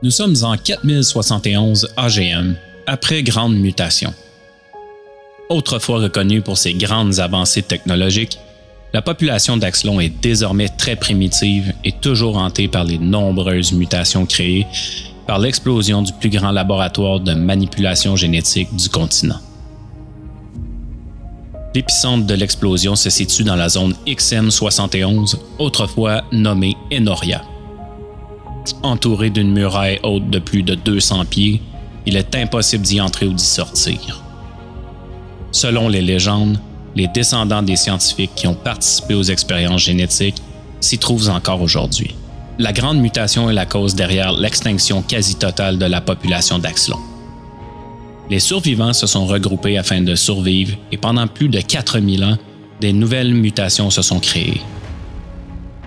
Nous sommes en 4071 AGM, après grande mutation. Autrefois reconnue pour ses grandes avancées technologiques, la population d'Axlon est désormais très primitive et toujours hantée par les nombreuses mutations créées par l'explosion du plus grand laboratoire de manipulation génétique du continent. L'épicentre de l'explosion se situe dans la zone XM71, autrefois nommée Enoria. Entouré d'une muraille haute de plus de 200 pieds, il est impossible d'y entrer ou d'y sortir. Selon les légendes, les descendants des scientifiques qui ont participé aux expériences génétiques s'y trouvent encore aujourd'hui. La grande mutation est la cause derrière l'extinction quasi totale de la population d'Axlon. Les survivants se sont regroupés afin de survivre et pendant plus de 4000 ans, des nouvelles mutations se sont créées.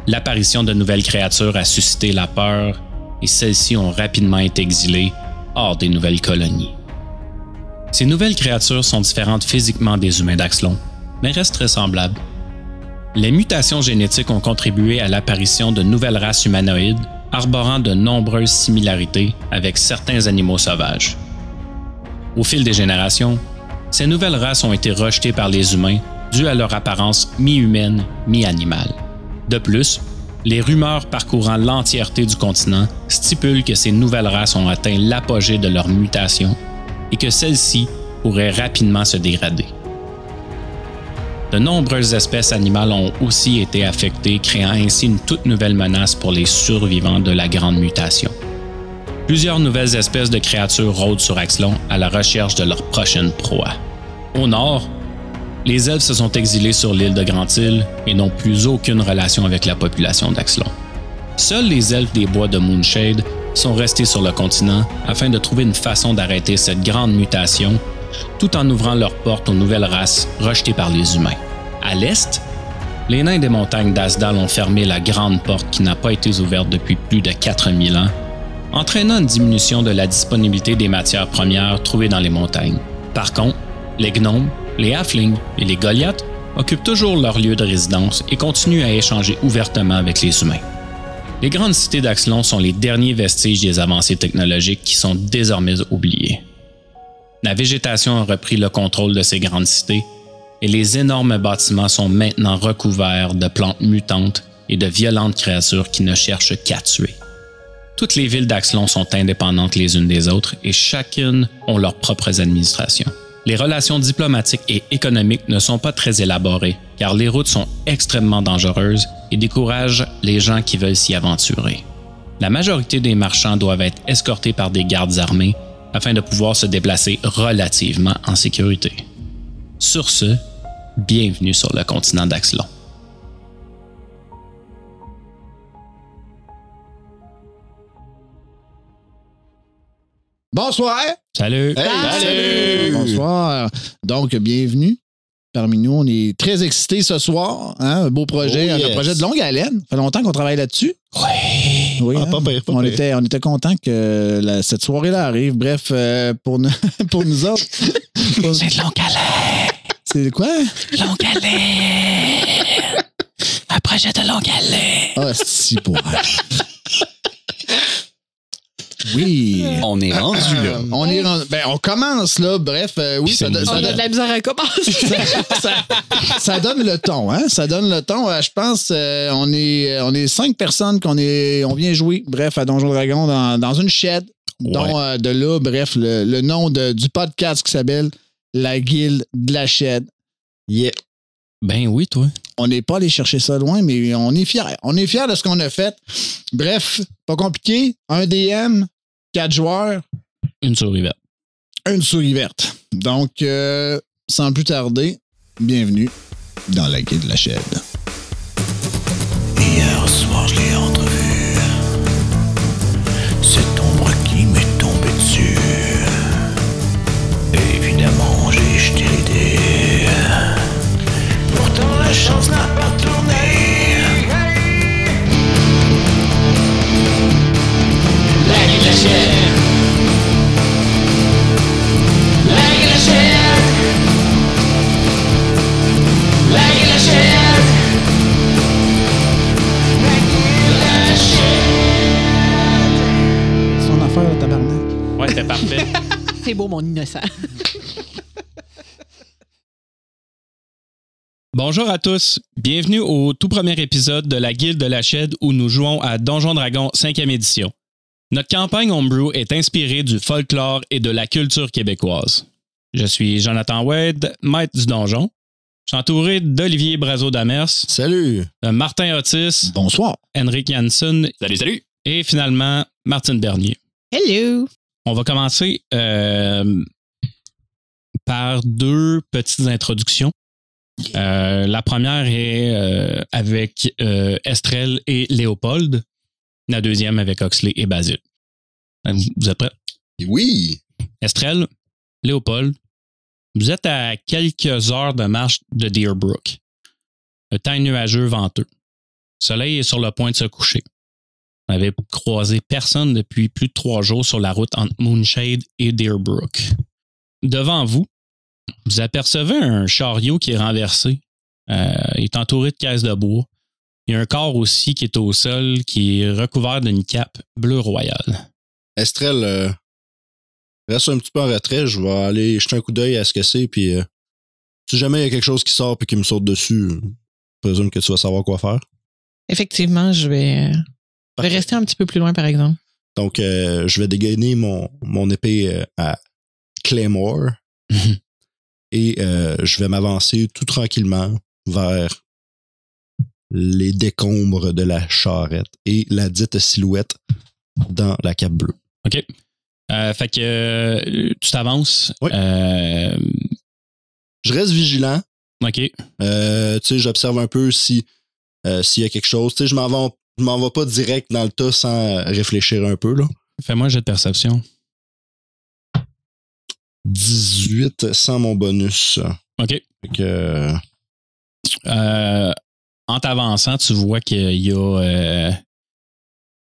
L'apparition de nouvelles créatures a suscité la peur et celles-ci ont rapidement été exilées hors des nouvelles colonies. Ces nouvelles créatures sont différentes physiquement des humains d'Axlon, mais restent très semblables. Les mutations génétiques ont contribué à l'apparition de nouvelles races humanoïdes arborant de nombreuses similarités avec certains animaux sauvages. Au fil des générations, ces nouvelles races ont été rejetées par les humains dues à leur apparence mi-humaine, mi-animale. De plus, les rumeurs parcourant l'entièreté du continent stipulent que ces nouvelles races ont atteint l'apogée de leur mutation et que celles-ci pourraient rapidement se dégrader. De nombreuses espèces animales ont aussi été affectées, créant ainsi une toute nouvelle menace pour les survivants de la grande mutation. Plusieurs nouvelles espèces de créatures rôdent sur Axlon à la recherche de leur prochaine proie. Au nord, les elfes se sont exilés sur l'île de Grand-Île et n'ont plus aucune relation avec la population d'Axlon. Seuls les elfes des bois de Moonshade sont restés sur le continent afin de trouver une façon d'arrêter cette grande mutation tout en ouvrant leurs portes aux nouvelles races rejetées par les humains. À l'est, les nains des montagnes d'Asdal ont fermé la grande porte qui n'a pas été ouverte depuis plus de 4000 ans, entraînant une diminution de la disponibilité des matières premières trouvées dans les montagnes. Par contre, les gnomes, les halflings et les goliaths occupent toujours leur lieu de résidence et continuent à échanger ouvertement avec les humains. Les grandes cités d'Axlon sont les derniers vestiges des avancées technologiques qui sont désormais oubliées. La végétation a repris le contrôle de ces grandes cités et les énormes bâtiments sont maintenant recouverts de plantes mutantes et de violentes créatures qui ne cherchent qu'à tuer. Toutes les villes d'Axlon sont indépendantes les unes des autres et chacune ont leurs propres administrations. Les relations diplomatiques et économiques ne sont pas très élaborées car les routes sont extrêmement dangereuses et découragent les gens qui veulent s'y aventurer. La majorité des marchands doivent être escortés par des gardes armés afin de pouvoir se déplacer relativement en sécurité. Sur ce, bienvenue sur le continent d'Axlon. Bonsoir. Salut! Salut. Bonsoir. Donc, bienvenue parmi nous. On est très excités ce soir. hein, Un beau projet, Oh, un projet de longue haleine. Ça fait longtemps qu'on travaille là-dessus. Oui! Oui, Ah, hein. pas pire, pas on, pire. était, on était content que la- cette soirée-là arrive. Bref, euh, pour, nous, pour nous autres. pour- C'est de longue haleine! C'est quoi? Longue haleine! Un projet de longue haleine! Ah, si pour Oui. On est rendu là. On est rendu- ben, on commence là. Bref, euh, oui, Puis ça, c'est donne- une ça On a donne- de la misère à commencer. ça, ça donne le ton, hein? Ça donne le ton. Euh, Je pense euh, on est on est cinq personnes qu'on est on vient jouer, bref, à Donjon Dragon dans, dans une shed. Dont euh, de là, bref, le, le nom de- du podcast qui s'appelle La Guilde de la Shed. Yeah. Ben oui, toi. On n'est pas allé chercher ça loin, mais on est fiers. On est fiers de ce qu'on a fait. Bref, pas compliqué. Un DM, quatre joueurs, Une souris verte. une souris verte. Donc, euh, sans plus tarder, bienvenue dans la Guilde de la Shed. Hier soir, je l'ai C'est beau, mon innocent. Bonjour à tous, bienvenue au tout premier épisode de la Guilde de la Shed où nous jouons à Donjon Dragon 5e édition. Notre campagne Homebrew est inspirée du folklore et de la culture québécoise. Je suis Jonathan Wade, maître du donjon. Je suis entouré d'Olivier Brazo-Damers, Salut! de Martin Otis, Bonsoir. Henrik Janssen Salut, salut! et finalement Martine Bernier. Hello. On va commencer euh, par deux petites introductions. Euh, la première est euh, avec euh, Estrelle et Léopold. La deuxième avec Oxley et Basile. Euh, Vous êtes prêts? Oui! Estrelle, Léopold, vous êtes à quelques heures de marche de Deerbrook. Le temps est nuageux, venteux. Le soleil est sur le point de se coucher. Vous n'avez croisé personne depuis plus de trois jours sur la route entre Moonshade et Deerbrook. Devant vous, vous apercevez un chariot qui est renversé. Euh, il est entouré de caisses de bois. Il y a un corps aussi qui est au sol, qui est recouvert d'une cape bleu royale. Estrelle, euh, reste un petit peu en retrait. Je vais aller jeter un coup d'œil à ce que c'est. Puis, euh, si jamais il y a quelque chose qui sort et qui me saute dessus, je présume que tu vas savoir quoi faire. Effectivement, je vais, euh, je vais Parfait. rester un petit peu plus loin, par exemple. Donc, euh, je vais dégainer mon, mon épée euh, à Claymore et euh, je vais m'avancer tout tranquillement vers les décombres de la charrette et la dite silhouette dans la cape bleue. OK. Euh, fait que euh, tu t'avances. Oui. Euh, Je reste vigilant. OK. Tu sais, j'observe un peu si s'il y a quelque chose. Tu sais, je m'en vais, je m'en vais pas direct dans le tas sans réfléchir un peu là. Fais-moi un jet de perception. 18 sans mon bonus. OK. Fait que, en t'avançant, tu vois qu'il y a. euh,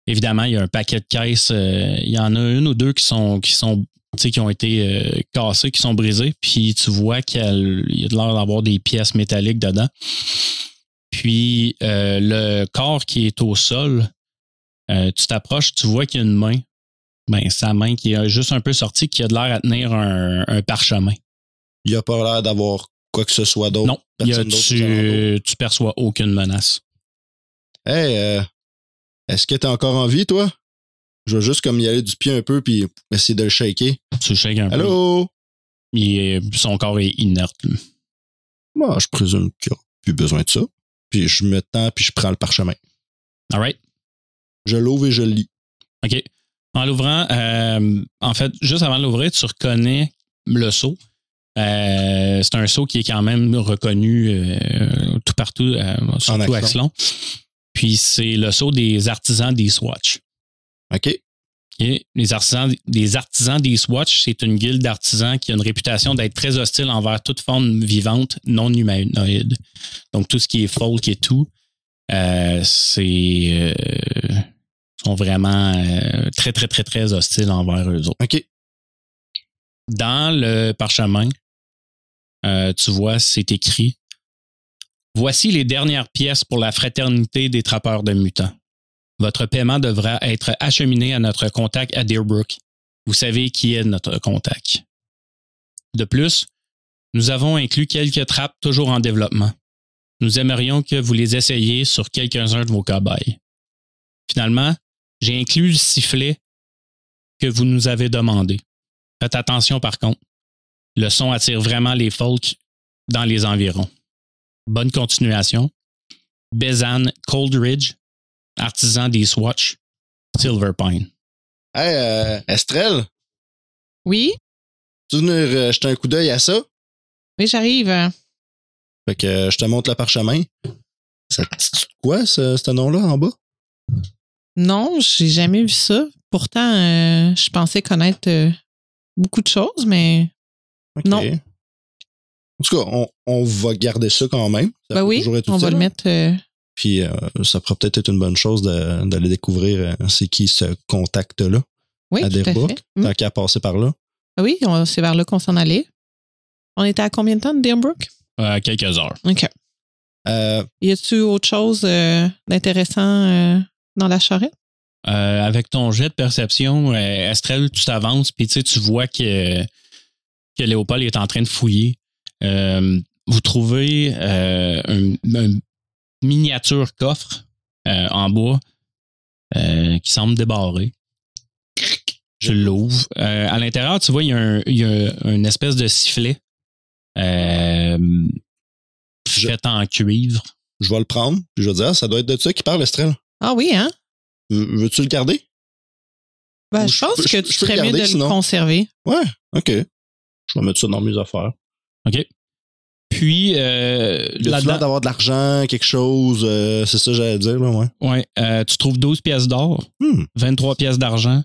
évidemment, il y a un paquet de caisses. euh, il y en a une ou deux qui sont. Qui sont qui ont été euh, cassées, qui sont brisées, puis tu vois qu'il y a de l'air d'avoir des pièces métalliques dedans. Puis le corps qui est au sol, tu t'approches, tu vois qu'il y a une main. Ben, sa main qui est juste un peu sortie, qui a de l'air à tenir un, un parchemin. il a pas l'air d'avoir quoi que ce soit d'autre. Non, y a- tu, tu perçois aucune menace. Hey, euh, est-ce que t'es encore en vie, toi? Je veux juste comme y aller du pied un peu puis essayer de le shaker. Tu shakes un peu. Allô? Il son corps est inerte. Moi, je présume qu'il n'y a plus besoin de ça. Puis je me tends puis je prends le parchemin. All right. Je l'ouvre et je le lis. OK. En l'ouvrant, euh, en fait, juste avant de l'ouvrir, tu reconnais le seau. Euh, c'est un seau qui est quand même reconnu euh, tout partout, euh, surtout à Axelon. Puis c'est le seau des artisans des Swatch. OK? Les artisans, les artisans des Swatch, c'est une guilde d'artisans qui a une réputation d'être très hostile envers toute forme vivante non humanoïde. Donc tout ce qui est folk et tout, euh, c'est euh, sont vraiment très très très très hostiles envers eux autres. OK. Dans le parchemin, euh, tu vois, c'est écrit Voici les dernières pièces pour la fraternité des trappeurs de mutants. Votre paiement devra être acheminé à notre contact à Deerbrook. Vous savez qui est notre contact. De plus, nous avons inclus quelques trappes toujours en développement. Nous aimerions que vous les essayiez sur quelques-uns de vos cobayes. Finalement, j'ai inclus le sifflet que vous nous avez demandé. Faites attention par contre. Le son attire vraiment les folks dans les environs. Bonne continuation. Bézanne Coldridge, artisan des Swatch, Silver Pine. Hey, euh, Estrelle, Oui? tu veux venir euh, jeter un coup d'œil à ça? Oui, j'arrive. Fait que euh, je te montre le parchemin. Ça te dit quoi, ce, ce nom-là, en bas? Non, j'ai jamais vu ça. Pourtant, euh, je pensais connaître euh, beaucoup de choses, mais Non. En tout cas, on, on va garder ça quand même. Ça ben oui, toujours être on va le mettre. euh, Puis euh, ça pourrait peut-être être une bonne chose de- d'aller découvrir euh, c'est qui ce contact-là, oui, à à Deerbrook. Mm. tant qu'à passer par là. Ah Oui, on- c'est vers là qu'on s'en allait. On était à combien de temps de Deerbrook? Euh, quelques heures. OK. Euh, Y a-tu autre chose euh, d'intéressant euh, dans la charrette? Euh, avec ton jet de perception, euh, Estrelle, tu t'avances, puis tu sais, tu vois que, que Léopold est en train de fouiller. Euh, vous trouvez euh, un, un miniature coffre euh, en bois euh, qui semble débarré. Je l'ouvre. Euh, à l'intérieur, tu vois, il y a, un, il y a une espèce de sifflet euh, Je- fait en cuivre. Je vais le prendre, puis je vais dire, ah, ça doit être de ça qui parle, Estrelle. Ah oui, hein? Veux- Veux-tu le garder? Ben, je je pense peux- que je- tu je serais mieux de le conserver. Ouais, OK. Je vais mettre ça dans mes affaires. OK? Puis, euh, là-dedans, l'air d'avoir de l'argent, quelque chose, euh, c'est ça que j'allais dire, là, ouais. ouais, euh, tu trouves 12 pièces d'or, Hmm. 23 pièces d'argent,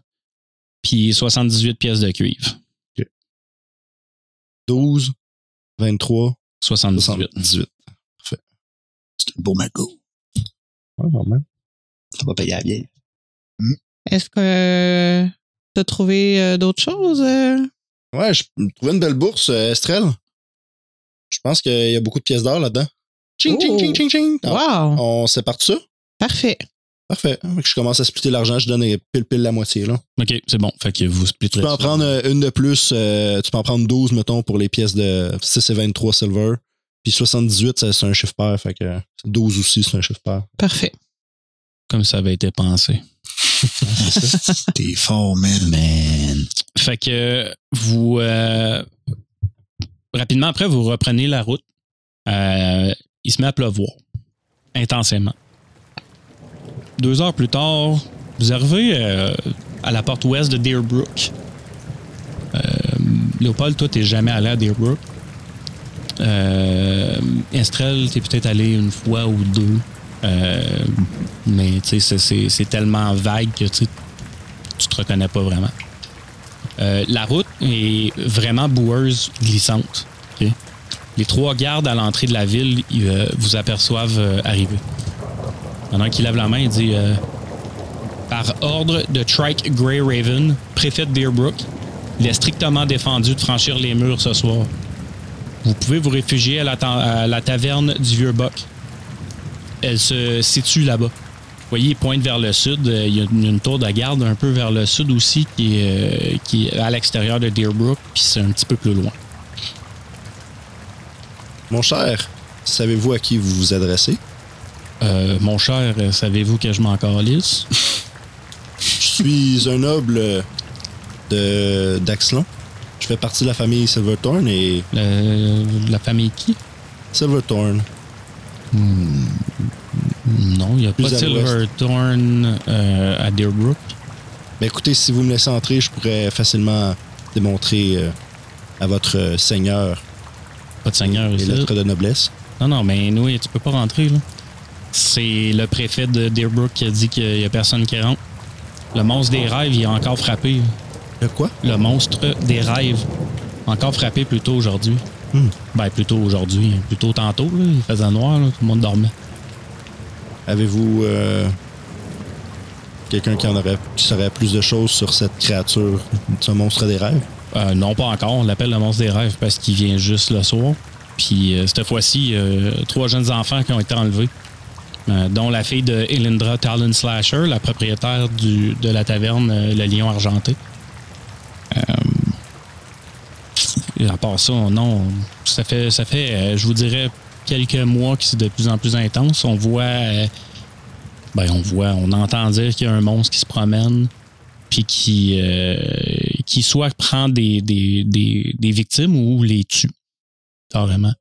puis 78 pièces de cuivre. 12, 23, 78. 78. C'est un beau magot. Ouais, normal. Ça va payer la vieille. Est-ce que tu as trouvé euh, d'autres choses? Ouais, je trouvais une belle bourse, euh, Estrelle. Je pense qu'il y a beaucoup de pièces d'or là-dedans. Ching, ching, Oh. ching, ching, ching. Ah, Wow! On sépare tout ça? Parfait. Parfait. Je commence à splitter l'argent, je donne pile pile la moitié. Là. OK, c'est bon. Fait que vous Tu splitterez. peux en ça. prendre euh, une de plus, euh, tu peux en prendre 12, mettons, pour les pièces de 6 et 23 silver. Puis 78, ça, c'est un chiffre pair. Fait que 12 aussi, c'est un chiffre pair. Parfait. Comme ça avait été pensé. T'es fort, man. Fait que vous euh, rapidement après, vous reprenez la route. Euh, il se met à pleuvoir. Intensément. Deux heures plus tard, vous arrivez euh, à la porte ouest de Deerbrook. Léopold, toi, t'es jamais allé à Deerbrook. Estrelle, t'es peut-être allé une fois ou deux. Euh, mais c'est- tellement vague que tu te reconnais pas vraiment. Euh, la route est vraiment boueuse, glissante. Les trois gardes à l'entrée de la ville ils, euh, vous aperçoivent arriver. Pendant qu'il lève la main, il dit Par ordre de Trike Grey Raven, préfet de Deerbrook, il est strictement défendu de franchir les murs ce soir. Vous pouvez vous réfugier à la, à la taverne du Vieux Boc. Elle se situe là-bas. Vous voyez, il pointe vers le sud. Euh, Il y a une, une tour de garde un peu vers le sud aussi qui est, euh, qui est à l'extérieur de Deerbrook, puis c'est un petit peu plus loin. Mon cher, savez-vous à qui vous vous adressez? Euh, mon cher, savez-vous que je m'en calisse? Je suis un noble de d'Axlon. Je fais partie de la famille Silverthorn et Le- la famille qui? Silverthorn. Non, il n'y a Plus pas de à. Silverthorn euh, à Deerbrook. Ben écoutez, si vous me laissez entrer, je pourrais facilement démontrer euh, à votre euh, seigneur Pas de seigneur les ici. lettres de noblesse. Non, non, mais nous, tu peux pas rentrer, là. C'est le préfet de Deerbrook qui a dit qu'il y a personne qui rentre. Le monstre des rêves, il a encore frappé. là. De quoi? Le monstre des rêves. Encore frappé plus tôt aujourd'hui. Hmm. Ben, plus tôt aujourd'hui. Plus tôt tantôt, là. Il faisait noir, là. Tout le monde dormait. Avez-vous euh, quelqu'un qui en aurait qui saurait plus de choses sur cette créature, ce monstre des rêves? Euh, non, pas encore. On l'appelle le monstre des rêves parce qu'il vient juste le soir. Puis euh, cette fois-ci, trois jeunes enfants qui ont été enlevés, dont la fille de Elindra Talon Slasher, la propriétaire du, de la taverne Le Lion Argenté. Et à part ça, non, ça fait, ça fait, euh, je vous dirais, quelques mois que c'est de plus en plus intense. On voit, euh, ben on voit, on entend dire qu'il y a un monstre qui se promène puis qui, euh, qui soit prend des, des, des, des victimes ou les tue. Carrément.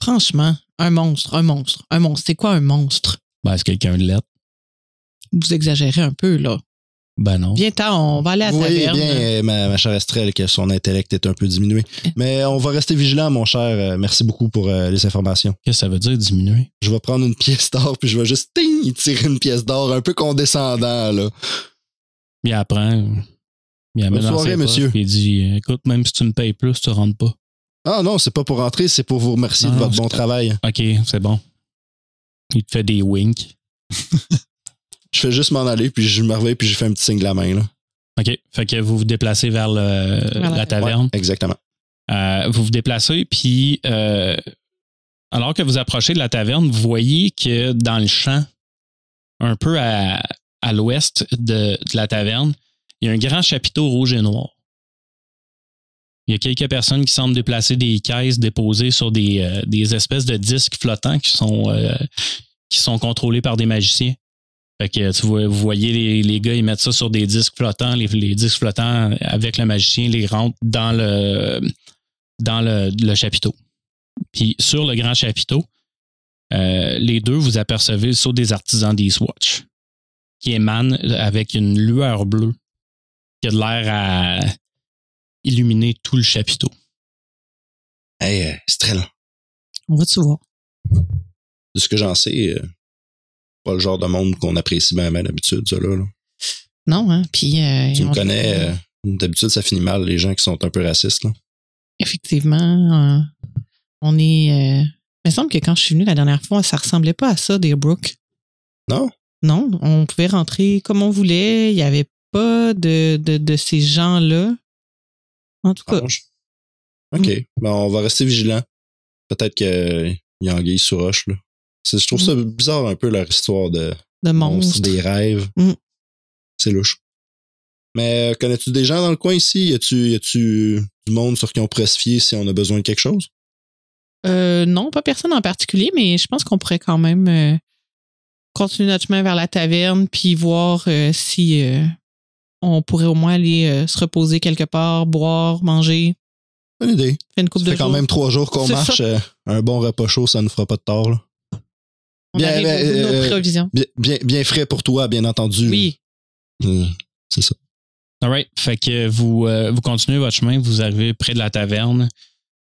Franchement, un monstre, un monstre, un monstre. C'est quoi un monstre? Ben, c'est quelqu'un de lettre. Vous exagérez un peu, là. Ben non. Viens, on va aller à la voyez taverne. bien, euh, ma, ma chère Estrelle, que son intellect est un peu diminué. Mais on va rester vigilant, mon cher. Euh, Merci beaucoup pour euh, les informations. Qu'est-ce que ça veut dire diminuer? Je vais prendre une pièce d'or, puis je vais juste ting, tirer une pièce d'or un peu condescendant, là. Il apprend. Il amène Bonne soirée, monsieur. puis il dit Écoute, même si tu me payes plus, tu rentres pas. Ah non, c'est pas pour rentrer, c'est pour vous remercier Non, de votre bon travail. OK, c'est bon. Il te fait des winks. Je fais juste m'en aller, puis je me réveille, puis je fais un petit signe de la main, là. OK. Fait que vous vous déplacez vers, le- la- la taverne. Ouais, exactement. Euh, vous vous déplacez, puis euh, alors que vous approchez de la taverne, vous voyez que dans le champ, un peu à, à l'ouest de, de la taverne, il y a un grand chapiteau rouge et noir. Il y a quelques personnes qui semblent déplacer des caisses déposées sur des, euh, des espèces de disques flottants qui sont, euh, qui sont contrôlés par des magiciens. Fait que tu vois, vous voyez les, les gars, ils mettent ça sur des disques flottants. Les, les disques flottants avec le magicien les rentrent dans le dans le, le chapiteau. Puis sur le grand chapiteau, euh, les deux, vous apercevez le des artisans d'Eastwatch qui émane avec une lueur bleue qui a de l'air à illuminer tout le chapiteau. Hey, euh, Strel, On va-tu voir? de ce que j'en sais, euh, pas le genre de monde qu'on apprécie bien, bien d'habitude, ça là. là. Non, hein? Puis. euh, Tu me on- connais, euh, d'habitude, ça finit mal, les gens qui sont un peu racistes. Là. Effectivement, euh, on est. il me semble que quand je suis venue la dernière fois, ça ressemblait pas à ça, Deerbrook. Non? Non, on pouvait rentrer comme on voulait. Il n'y avait pas de, de, de ces gens-là. En tout cas. OK. Ben, on va rester vigilant. Peut-être qu'il y a anguille sous roche. Là. Je trouve ça bizarre un peu leur histoire de de monstres, monstres. des rêves. Mm. C'est louche. Mais euh, connais-tu des gens dans le coin ici? Y a-tu, du monde sur qui on pourrait se fier si on a besoin de quelque chose? Euh, non, pas personne en particulier, mais je pense qu'on pourrait quand même euh, continuer notre chemin vers la taverne puis voir euh, si on pourrait au moins aller se reposer quelque part, boire, manger, Bonne idée. faire une coupe Ça de fait quand même trois jours qu'on marche. un bon repas chaud, ça ne fera pas de tort. là. On Bien, arrive au bout de nos euh, provisions. Bien, bien, bien frais pour toi, bien entendu. Oui. Euh, c'est ça. All right. Fait que vous, euh, vous continuez votre chemin, vous arrivez près de la taverne,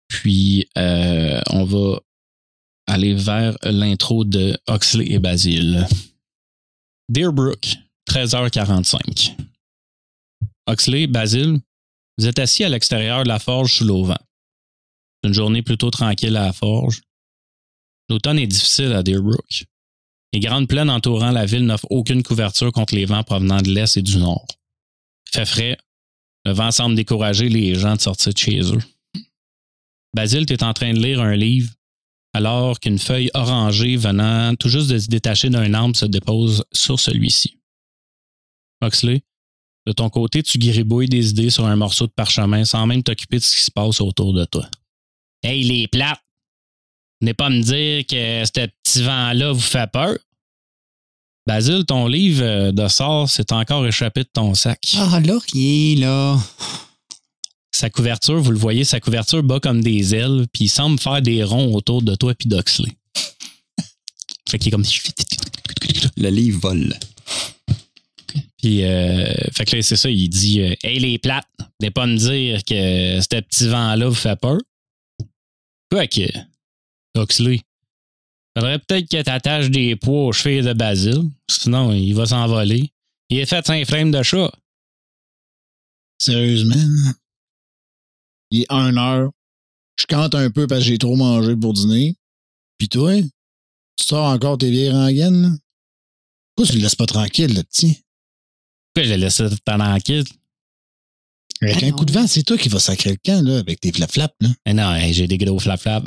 puis euh, on va aller vers l'intro de Oxley et Basile. Deerbrook, 13h45. Oxley, Basile, vous êtes assis à l'extérieur de la forge sous l'auvent. C'est une journée plutôt tranquille à la forge. L'automne est difficile à Deerbrook. Les grandes plaines entourant la ville n'offrent aucune couverture contre les vents provenant de l'est et du nord. Fait frais. Le vent semble décourager les gens de sortir de chez eux. Basile est en train de lire un livre alors qu'une feuille orangée venant tout juste de se détacher d'un arbre se dépose sur celui-ci. Oxley, de ton côté, tu gribouilles des idées sur un morceau de parchemin sans même t'occuper de ce qui se passe autour de toi. Hey, les plates! N'est pas me dire que ce petit vent-là vous fait peur. Basile, ton livre euh, de sort s'est encore échappé de ton sac. Ah, Laurier, là. Sa couverture, vous le voyez, sa couverture bat comme des ailes, puis il semble faire des ronds autour de toi puis d'Oxley. Fait qu'il est comme. Le livre vole. Puis, euh, fait que là, c'est ça, il dit euh, Hey, les plates, n'est pas me dire que ce petit vent-là vous fait peur. Quoi que, Oxley, faudrait peut-être que t'attaches des poids aux chevilles de Basile, sinon il va s'envoler. Il est fait un frame de chat. Sérieusement? Il est 1 heure. Je cante un peu parce que j'ai trop mangé pour dîner. Puis toi, tu sors encore tes vieilles rengaines, là? Pourquoi tu le laisses pas tranquille, le petit? Pourquoi je l'ai laissé tranquille? Avec Ah un non. coup de vent, c'est toi qui vas sacrer le camp, là, avec tes flap-flaps, là. Non, j'ai des gros flap-flap.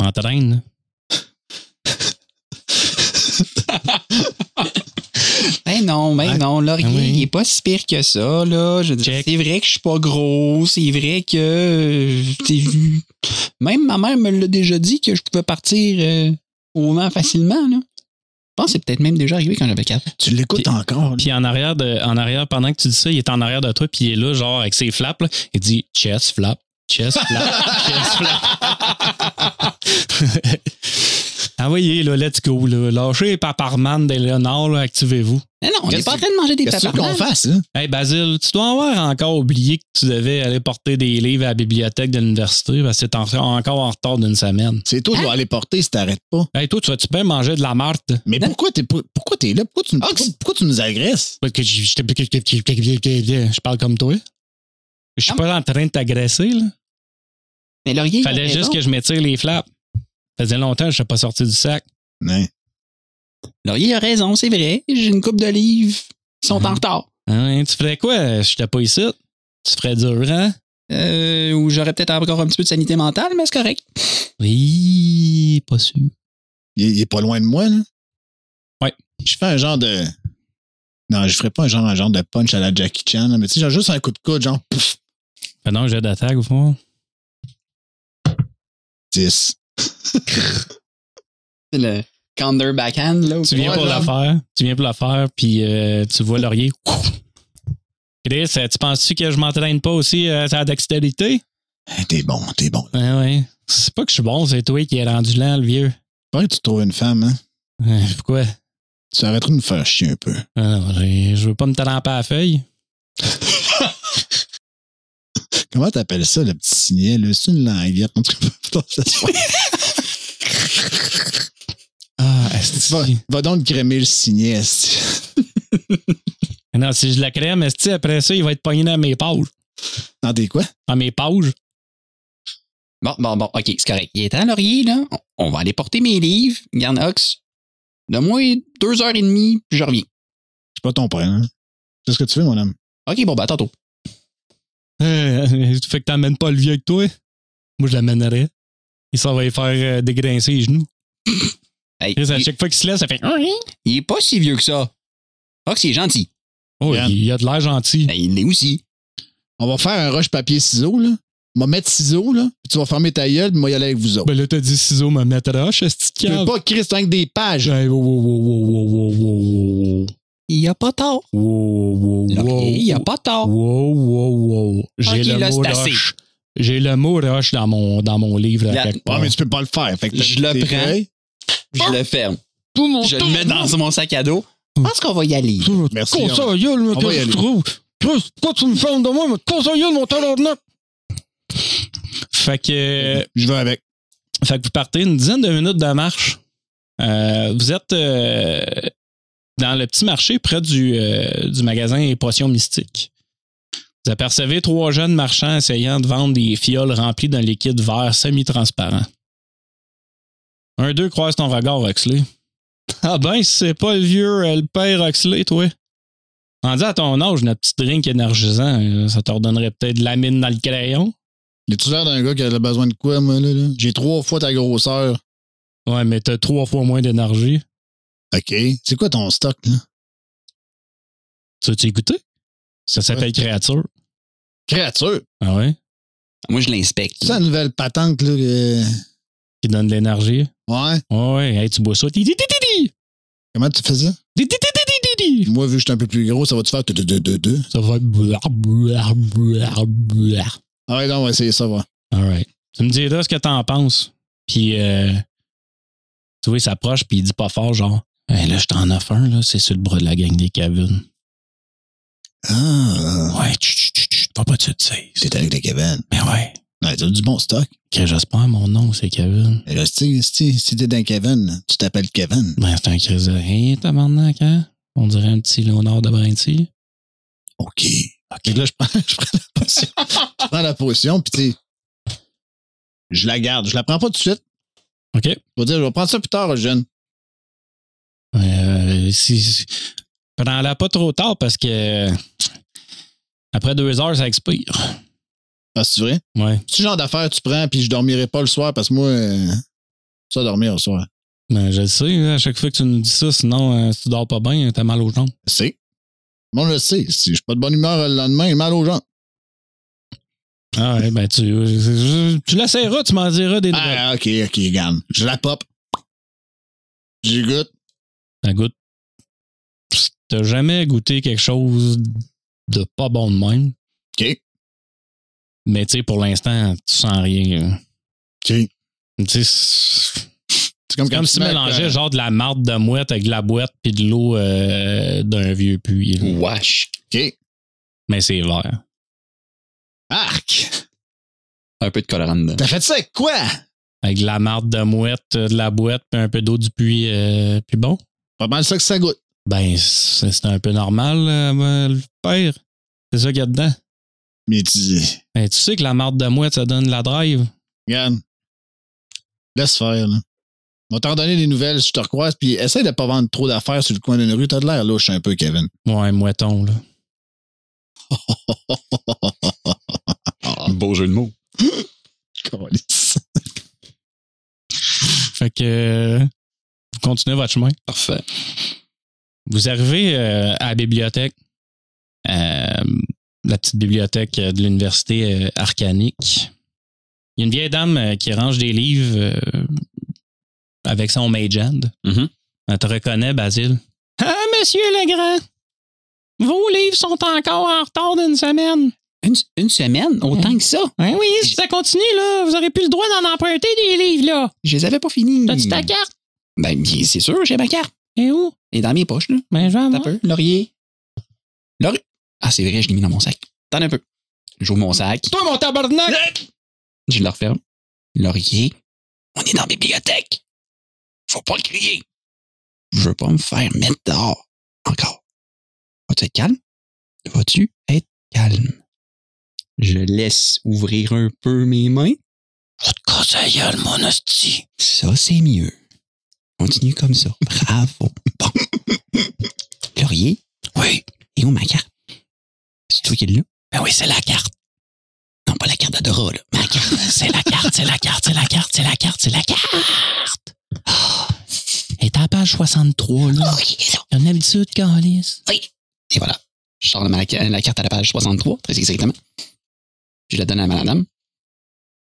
M'entraîne, là. Ben non, ben non, Laurier, Ah oui. il est pas si pire que ça, là. Je veux dire, Check. c'est vrai que je suis pas gros, c'est vrai que. euh, Même ma mère me l'a déjà dit que je pouvais partir euh, au vent facilement, là. Je pense que c'est peut-être même déjà arrivé quand j'avais 4 ans. Tu l'écoutes encore. Puis en arrière, de, en arrière, pendant que tu dis ça, il est en arrière de toi, puis il est là, genre, avec ses flaps, là. il dit chest flap, chest flap, chest flap. Envoyez, là, let's go, là. Lâchez les paparman des Léonard, là, activez-vous. Mais non, on n'est pas en train de manger des Qu'est-ce qu'on fasse, hein? Hey, Basile, tu dois avoir encore oublié que tu devais aller porter des livres à la bibliothèque de l'université, parce que t'es en- encore en retard d'une semaine. C'est toi qui vas aller porter si t'arrêtes pas. Hey, toi, tu vas-tu bien manger de la marde? Mais pourquoi t'es pas- pourquoi t'es là? Pourquoi tu, Ah, pourquoi, pourquoi tu nous agresses? Parce que je je- je- je parle comme toi. Je suis Ah, pas en train de t'agresser, là. Mais Laurier, il a Fallait raison. juste que je m'étire les flaps. Ça faisait longtemps que je n'étais pas sorti du sac. Ouais. Laurier a raison, c'est vrai. J'ai une coupe de livres. Ils sont en Mhm. retard. Hein, tu ferais quoi? Je n'étais pas ici. Tu ferais dur, hein? Euh, ou j'aurais peut-être encore un petit peu de sanité mentale, mais c'est correct. Oui, pas sûr. Il, il est pas loin de moi, là. Ouais. Je fais un genre de. Non, je ferais pas un genre, un genre de punch à la Jackie Chan, là, mais tu sais, genre juste un coup de coude, genre pff, Fais donc un jet d'attaque, au fond. 10. C'est le counter backhand, là. Tu viens pour genre? la faire. Tu viens pour la faire, puis euh, tu vois Laurier. Chris, euh, tu penses-tu que je m'entraîne pas aussi euh, à la dextérité? T'es bon, t'es bon. Ouais, ouais. C'est pas que je suis bon, c'est toi qui es rendu lent, le vieux. Que tu trouves une femme, hein? Euh, Pourquoi? Tu arrêterais de me faire chier un peu. Ah non, je veux pas me tremper à la feuille. Comment t'appelles ça, le petit signet, là? C'est une languette. Ah, est va, va donc crémer le signet. Non, si je la crème, est après ça, il va être pogné dans mes pages. Dans des quoi? Dans mes pages. Bon, bon, bon, OK, c'est correct. Il est temps, Laurier, là. On- va aller porter mes livres. Garde Ox. Donne-moi deux heures et demie, puis je reviens. C'est pas ton père, hein? C'est ce que tu fais, mon homme. OK, bon, bah, à tantôt. Euh, fait que t'emmènes pas le vieux avec toi? Moi, je l'amènerais. Il s'en va y faire euh, dégrincer les genoux. Hey, Chris, à il, chaque fois qu'il se laisse, ça fait. il est pas si vieux que ça. Ox, il est gentil. Oh, il, il a de l'air gentil. Ben, il l'est aussi. On va faire un rush papier-ciseaux, là. On va mettre ciseaux, là. Puis tu vas fermer ta gueule, puis moi, y aller avec vous autres. Ben là, t'as dit ciseaux, me mettre roche, est-ce que tu veux pas Chris, avec des pages. Hey, wow, wow, wow, wow, wow, wow, wow, wow. Il a pas tort. Wow, wow, wow. Laurier, il a pas tort. Wow, wow, wow. J'ai le mot roche. J'ai le mot roche dans mon, dans mon livre. La- part. mais tu peux pas le faire. Fait que Je le prends. feuilles. Je le ferme. Tout mon Je le mets dans mon sac à dos. Je pense qu'on va y aller. Merci, Qu'on on- ça, gueule, mais on va qu'est-ce y que aller. Chris, pourquoi tu me fermes de moi? Mais gueule, mon tabarnak! Fait que, Je vais avec. fait que vous partez une dizaine de minutes de marche. Euh, vous êtes euh, dans le petit marché près du, euh, du magasin Potions Mystiques. Vous apercevez trois jeunes marchands essayant de vendre des fioles remplies d'un liquide vert semi-transparent. Un d'eux croise ton regard, Oxley. Ah ben, c'est pas le vieux, euh, le père Oxley, toi. Rendu à ton âge, notre petit drink énergisant, euh, ça te redonnerait peut-être de la mine dans le crayon. As-tu l'air d'un gars qui a besoin de quoi, moi, là? là? J'ai trois fois ta grosseur. Ouais, mais t'as trois fois moins d'énergie. OK. C'est quoi ton stock, là? Tu as-tu écouté? Ça s'appelle créature. Créature? Ah ouais? Moi, je l'inspecte. C'est la nouvelle patente, là. que- Qui donne de l'énergie. Ouais. Ouais, ouais, hey, tu bois ça. Comment tu fais ça? Moi, vu que je suis un peu plus gros, ça va-tu faire? Ça va être blah, blah, blah, blah. Ah ouais, non, on va essayer ça, va. All right. Tu me diras ce que t'en penses. Puis, euh, tu vois, il s'approche, puis il dit pas fort, genre, hey, là, je t'en offre un, là, c'est sur le bras de la gang des Kevin. Ah. Ouais, tu, tu, tu, tu, pas pas tu sais. C'est avec les Kevin. Mais ouais, Ouais, t'as du bon stock. que j'espère mon nom, c'est Kevin. Et là, si, si, si t'es d'un Kevin, tu t'appelles Kevin. Ben, c'est un crise de rien, tabarnak, hein? On dirait un petit Léonard de Brinty. OK. Que là, je prends, je prends la potion. je prends la potion, puis tu je la garde. Je la prends pas tout de suite. OK? Je vais dire, je vais prendre ça plus tard, jeune. Euh, Prends-la pas trop tard parce que après deux heures, ça expire. Ah, c'est vrai? Ouais. Ce genre d'affaire tu prends, puis je dormirai pas le soir parce que moi, euh, ça dormir le soir. Ben, je le sais, à chaque fois que tu nous dis ça, sinon, euh, si tu dors pas bien, t'as mal aux jambes. C'est. Bon, je le sais. Si je suis pas de bonne humeur le lendemain, j'ai mal aux jambes. Ah ouais, ben tu, euh, tu l'essaieras, tu m'en diras des nouvelles. Ah, ok, ok, regarde. Je la pop. J'y goûte. Ça goûte. T'as jamais goûté quelque chose de pas bon de même, OK. mais tu sais, pour l'instant, tu sens rien. OK. Tu sais, c'est comme, comme si tu mélangeais euh, genre de la marde de mouette avec de la boîte puis de l'eau euh, d'un vieux puits. là. Wesh. OK. Mais c'est vert. Arc! Un peu de colorant dedans. T'as fait ça avec quoi? Avec de la marde de mouette, euh, de la boîte, puis un peu d'eau du puits. euh, puis bon, Pas mal ça que ça goûte. ben, c'est un peu normal, euh, le père. C'est ça qu'il y a dedans. Mais tu Ben, tu sais que la marde de mouette, ça donne de la drive. regarde. Laisse faire, là. On va t'en donner des nouvelles si je te recroise, puis essaye de pas vendre trop d'affaires sur le coin d'une rue. T'as de l'air louche un peu, Kevin. Ouais, mouetton, là. Beau jeu de mots. Fait que euh, continuez votre chemin. Parfait. Vous arrivez euh, à la bibliothèque, euh, la petite bibliothèque de l'université euh, arcanique. Il y a une vieille dame euh, qui range des livres euh, avec son mage hand. Mhm. Elle te reconnaît, Basile. Ah, monsieur Legrand! Vos livres sont encore en retard d'une semaine. Une, une semaine, autant que ça? Oui, oui, si ça continue, là, vous aurez plus le droit d'en emprunter des livres, là. Je les avais pas finis. T'as-tu ta carte? Ben, bien, c'est sûr, j'ai ma carte. Et où? Elle est dans mes poches, là. Ben, je vais peu. Laurier. Laurier. Ah, c'est vrai, je l'ai mis dans mon sac. Attends un peu. J'ouvre mon sac. Toi, mon tabarnak! Je le referme. Laurier. On est dans la bibliothèque. Faut pas le crier. Je veux pas me faire mettre dehors. Encore. Vas-tu être calme? Vas-tu être calme? Je laisse ouvrir un peu mes mains. Je te mon hostie. Ça, c'est mieux. Continue comme ça. Bravo. Bon. Laurier? Oui. Et où ma carte? C'est toi qui l'as? Ben oui, c'est la carte. Non, pas la carte d'Adora, là. Ma carte. C'est la carte, c'est la carte, c'est la carte, c'est la carte, c'est la carte. Ah. Elle est à la page 63, là. Ok, ça. Il y a une habitude, Calice. Et voilà. Je sors la, la carte à la page 63, très exactement. Je la donne à madame.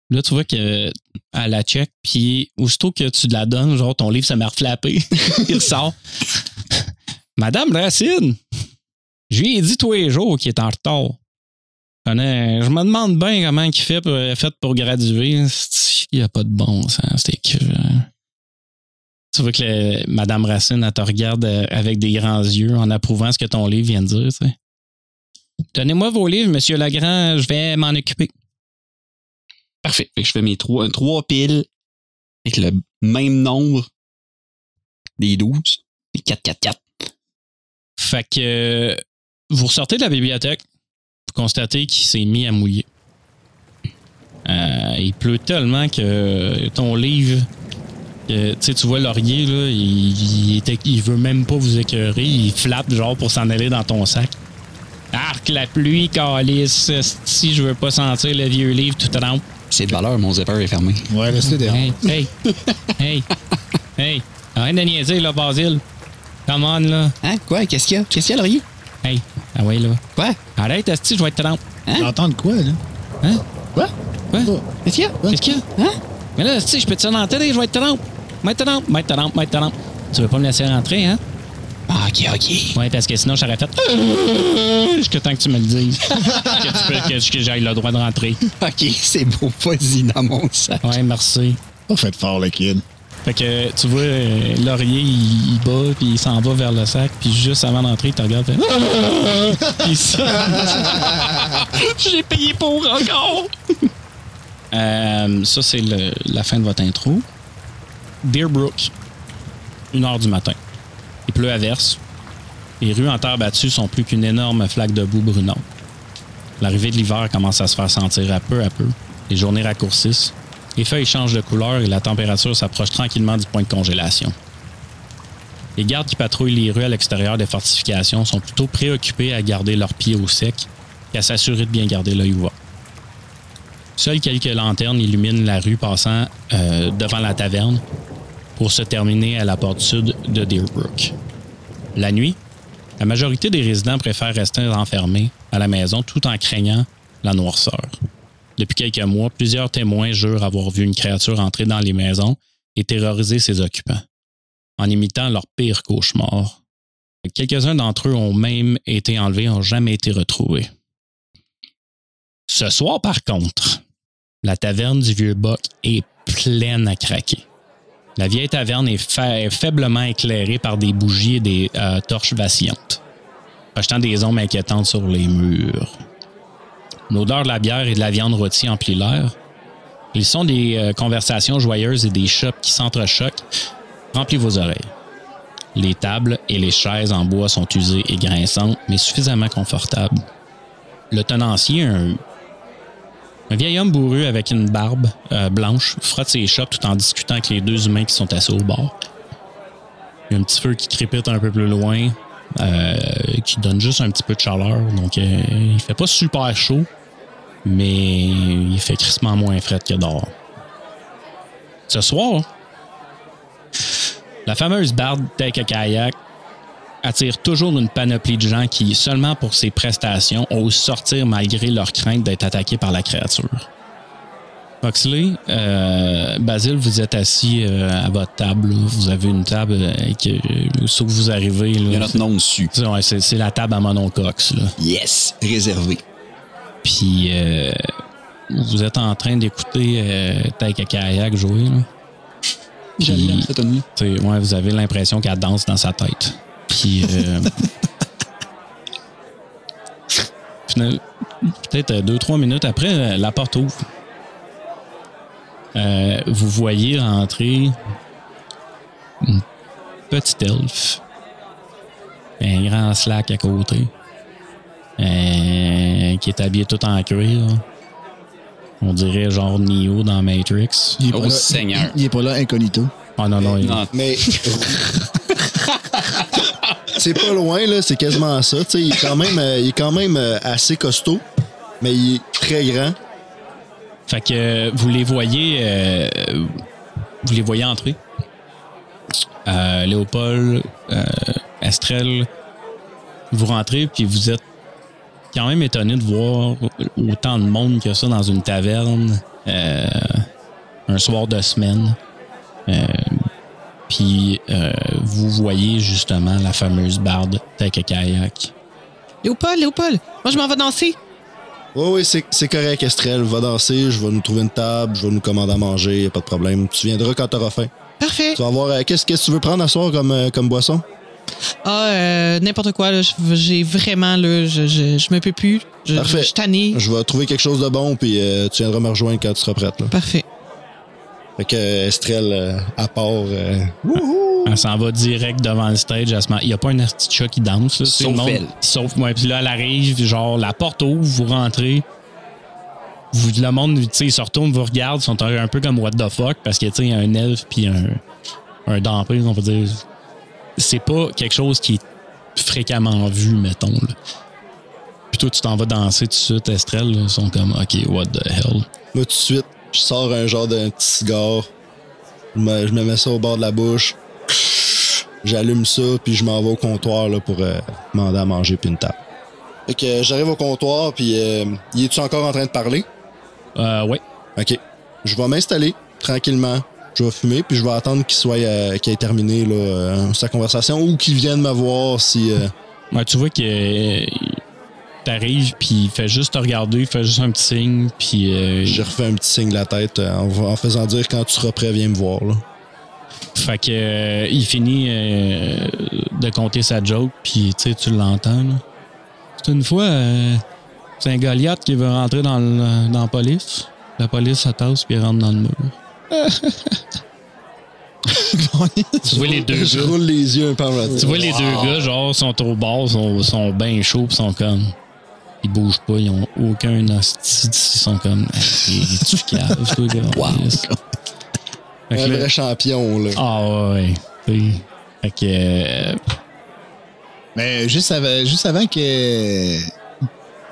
Là, tu vois qu'elle la check, puis aussitôt que tu la donnes, genre, ton livre se met à reflapper. Il ressort. Madame Racine, je lui ai dit tous les jours qu'il est en retard. Je me demande bien comment il fait pour, fait pour graduer. Il n'y a pas de bon sens. Que. Tu vois que Madame Racine, elle te regarde euh, avec des grands yeux en approuvant ce que ton livre vient de dire. tu sais. Donnez-moi vos livres, Monsieur Lagrand, je vais m'en occuper. Parfait. Fait que je fais mes trois, piles avec le même nombre des 12. Les 4, 4, 4. Fait que euh, vous ressortez de la bibliothèque, vous constatez qu'il s'est mis à mouiller. Euh, il pleut tellement que ton livre, que, tu vois Laurier, là, il veut même pas vous écœurer, il flappe genre pour s'en aller dans ton sac. Arc la pluie, calice, si je veux pas sentir le vieux livre tout trempe. C'est de valeur, mon zipper est fermé. Ouais, laisse-le dehors. Hey, hey, hey, hey, arrête de niaiser, là, Basile. Come on, là. Hein? Quoi? Qu'est-ce qu'il y a? Qu'est-ce qu'il y a, Laurier? Hey, ah ouais, là. Quoi? Arrête, Asti, je vais être trempe. T'entends de quoi, là? Hein? Quoi? Quoi? Qu'est-ce qu'il y a? Qu'est-ce qu'il y a? Hein? Mais là, sais, je peux te télé, je vais être trempe. Être trempe, être trempe, être trempe. Tu veux pas me laisser rentrer, hein? Ah, ok, ok. Ouais, parce que sinon, j'aurais fait. Jusqu'à temps que tu me le dises. que, tu peux- que, que j'aille le droit de rentrer. Ok, c'est beau. Vas-y dans mon sac. Ouais, merci. Pas fait fort, le kid. Fait que, tu vois, euh, Laurier, il, il bat, puis il s'en va vers le sac, puis juste avant d'entrer, il te regarde, fait. Puis ça- J'ai payé pour encore! Euh, ça, c'est la fin de votre intro. Deerbrook, une heure du matin. Il pleut à verse. Les rues en terre battue sont plus qu'une énorme flaque de boue brunante. L'arrivée de l'hiver commence à se faire sentir à peu à peu. Les journées raccourcissent. Les feuilles changent de couleur et la température s'approche tranquillement du point de congélation. Les gardes qui patrouillent les rues à l'extérieur des fortifications sont plutôt préoccupés à garder leurs pieds au sec qu'à s'assurer de bien garder l'œil ouvert. Seules quelques lanternes illuminent la rue passant euh, devant la taverne pour se terminer à la porte sud de Deerbrook. La nuit, la majorité des résidents préfèrent rester enfermés à la maison tout en craignant la noirceur. Depuis quelques mois, plusieurs témoins jurent avoir vu une créature entrer dans les maisons et terroriser ses occupants, en imitant leur pire cauchemar. Quelques-uns d'entre eux ont même été enlevés et n'ont jamais été retrouvés. Ce soir, par contre, la taverne du Vieux Boc est pleine à craquer. La vieille taverne est, fa- est faiblement éclairée par des bougies et des euh, torches vacillantes, projetant des ombres inquiétantes sur les murs. L'odeur de la bière et de la viande rôtie emplit l'air. Ils sont des euh, conversations joyeuses et des chopes qui s'entrechoquent. Remplis vos oreilles. Les tables et les chaises en bois sont usées et grinçantes, mais suffisamment confortables. Le tenancier, un, un vieil homme bourru avec une barbe euh, blanche, frotte ses chopes tout en discutant avec les deux humains qui sont assis au bord. Il y a un petit feu qui crépite un peu plus loin, euh, qui donne juste un petit peu de chaleur. Donc, euh, il fait pas super chaud, mais il fait crissement moins frais que dehors. Ce soir, la fameuse barde Take a Kayak attire toujours une panoplie de gens qui, seulement pour ses prestations, osent sortir malgré leur crainte d'être attaqués par la créature. Foxley, euh, Basile, vous êtes assis euh, à votre table. là. Vous avez une table euh, que, euh, sauf que vous arrivez. Là, Il y a notre nom dessus. c'est, la table à monocox. Là. Yes, réservé. Puis vous êtes en train d'écouter Taika Kayak jouer. Là. Puis- ouais, vous avez l'impression qu'elle danse dans sa tête. Puis, euh, peut-être euh, deux, trois minutes après, euh, la porte ouvre. Euh, vous voyez rentrer une petite elfe. Un grand slack à côté. Euh, qui est habillé tout en cuir. On dirait genre Neo dans Matrix. Il est pas Oh, là- Seigneur. Il est pas là incognito. Ah non, non, il- Non, Mais. c'est pas loin, là. C'est quasiment ça. Il est quand même, euh, il est quand même euh, assez costaud, mais il est très grand. Fait que euh, vous les voyez, vous les voyez entrer? Euh, Léopold, Estrelle, vous rentrez puis vous êtes quand même étonné de voir autant de monde que ça dans une taverne un soir de semaine. Puis euh, vous voyez justement la fameuse barde Take a Kayak. Léopold, Léopold, moi je m'en vais danser. Oui, oui, c'est correct, Estrelle. Va danser, je vais nous trouver une table, je vais nous commander à manger, y a pas de problème. Tu viendras quand t'auras faim. Parfait. Tu vas voir, euh, qu'est-ce que tu veux prendre à soir comme, euh, comme boisson? Ah, euh, n'importe quoi, J'ai vraiment, là, je, je, je me peux plus. Je, Parfait. je. Je vais trouver quelque chose de bon, puis euh, tu viendras me rejoindre quand tu seras prête. Là. Parfait. Fait que euh, Estrelle, euh, à part. euh, Elle s'en va direct devant le stage. Il n'y a pas un artiste chat qui danse. Là, Sauf monde- elle. Sauf moi. Puis là, elle arrive, genre, la porte ouvre, vous rentrez. Vous, le monde, tu sais, se retournent, vous regardent, ils sont un un peu comme what the fuck, parce que, tu sais, il y a un elfe puis un, un dampé, on va dire. C'est pas quelque chose qui est fréquemment vu, mettons. Là. Puis toi, tu t'en vas danser tout de suite, Estrelle. là, Ils sont comme, OK, what the hell? Moi, tout de suite, je sors un genre d'un petit cigare. Je me, je me mets ça au bord de la bouche. J'allume ça, puis je m'en vais au comptoir là, pour euh, demander à manger puis une table. Fait que euh, j'arrive au comptoir, puis euh, y es-tu encore en train de parler? Euh, ouais. OK. Je vais m'installer tranquillement. Je vais fumer, puis je vais attendre qu'il soit euh, qu'il ait terminé là, euh, sa conversation ou qu'il vienne me voir si. euh, Ouais, tu vois que euh, t'arrives, puis il fait juste te regarder, il fait juste un petit signe, puis euh, je refais un petit signe de la tête euh, en, en faisant dire quand tu seras prêt, viens me voir. Là. fait que euh, il finit euh, de compter sa joke, puis tu sais, tu l'entends. C'est une fois, euh, c'est un Goliath qui veut rentrer dans, le- dans la police. La police s'attasse puis il rentre dans le mur. Tu vois les deux Je gars. roule les yeux un peu en Tu vois les deux gars, genre, sont au bord, sont, sont bien chauds, pis sont comme. Ils bougent pas, ils ont aucun hostie, ils sont comme. Tu caves, toi, gars. Fait que Un là- vrai champion, là. Ah ouais. tu sais. Fait que. euh, Mais juste avant, juste avant que.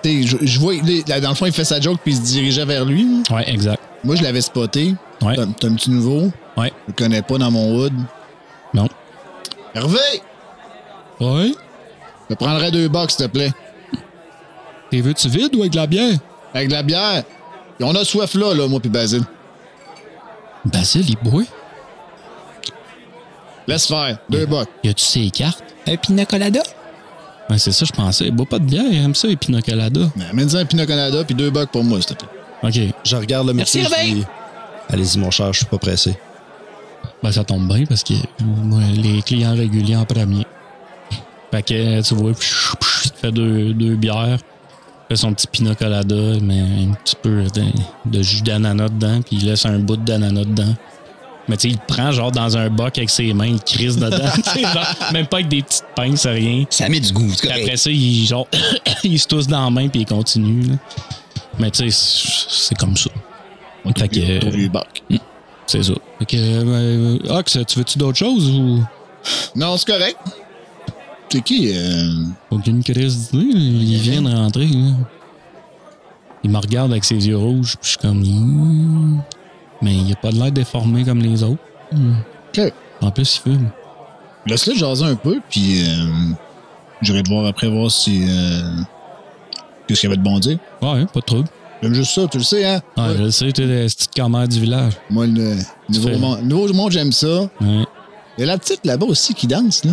Je, je vois, dans le fond, il fait sa joke puis il se dirigeait vers lui. ouais, exact. Moi, je l'avais spoté. Ouais. T'as un petit nouveau? Ouais. Je le connais pas dans mon hood. Non. Hervé! Ouais. Je prendrais deux box, s'il te plaît. T'es veux-tu vide ou avec de la bière? Avec de la bière. Et on a soif là, là, moi puis Basile. Basile, il boit? Laisse faire. Deux box. Y a-tu ses cartes? Un pina colada? Ouais, c'est ça, je pensais. Il boit pas de bière, il aime ça, les pina colada. Mais Amène-en un Pinot Canada puis deux box pour moi, s'il te plaît. Ok. Je regarde le Merci, dis, Allez-y, mon cher, je suis pas pressé. Ben, ça tombe bien parce que moi, les clients réguliers en premier. Fait que, tu vois, te fait deux, deux bières. Il fait son petit pina colada, mais un petit peu de, de jus d'ananas dedans, puis il laisse un bout d'ananas dedans. Mais tu sais, il prend genre dans un boc avec ses mains, il crisse dedans. genre, même pas avec des petites pinces, rien. Ça met du goût. Puis après ça, il, genre, il se tousse dans la main, puis il continue. là. Mais tu sais, c'est- comme ça. Fait que, deux box. c'est ça. Fait que, euh, Ox, tu veux-tu d'autres choses ou? Non, c'est correct. C'est qui? Euh... Aucune crise d'idée, là. il vient de rentrer. là. Il me regarde avec ses yeux rouges, puis je suis comme. Hmm. Mais il a pas de l'air déformé comme les autres. OK. En plus, il fume. Laisse-le jaser un peu, puis... Euh... J'irai te voir après, voir si. Euh, Qu'est-ce qu'il y avait de bon dire. Ouais, pas de trouble. J'aime juste ça, tu le sais, hein? Ouais. je le sais, tu es la petite caméra du village. Moi, le nouveau, monde, nouveau monde, j'aime ça. Ouais. Il y a la petite là-bas aussi qui danse, là.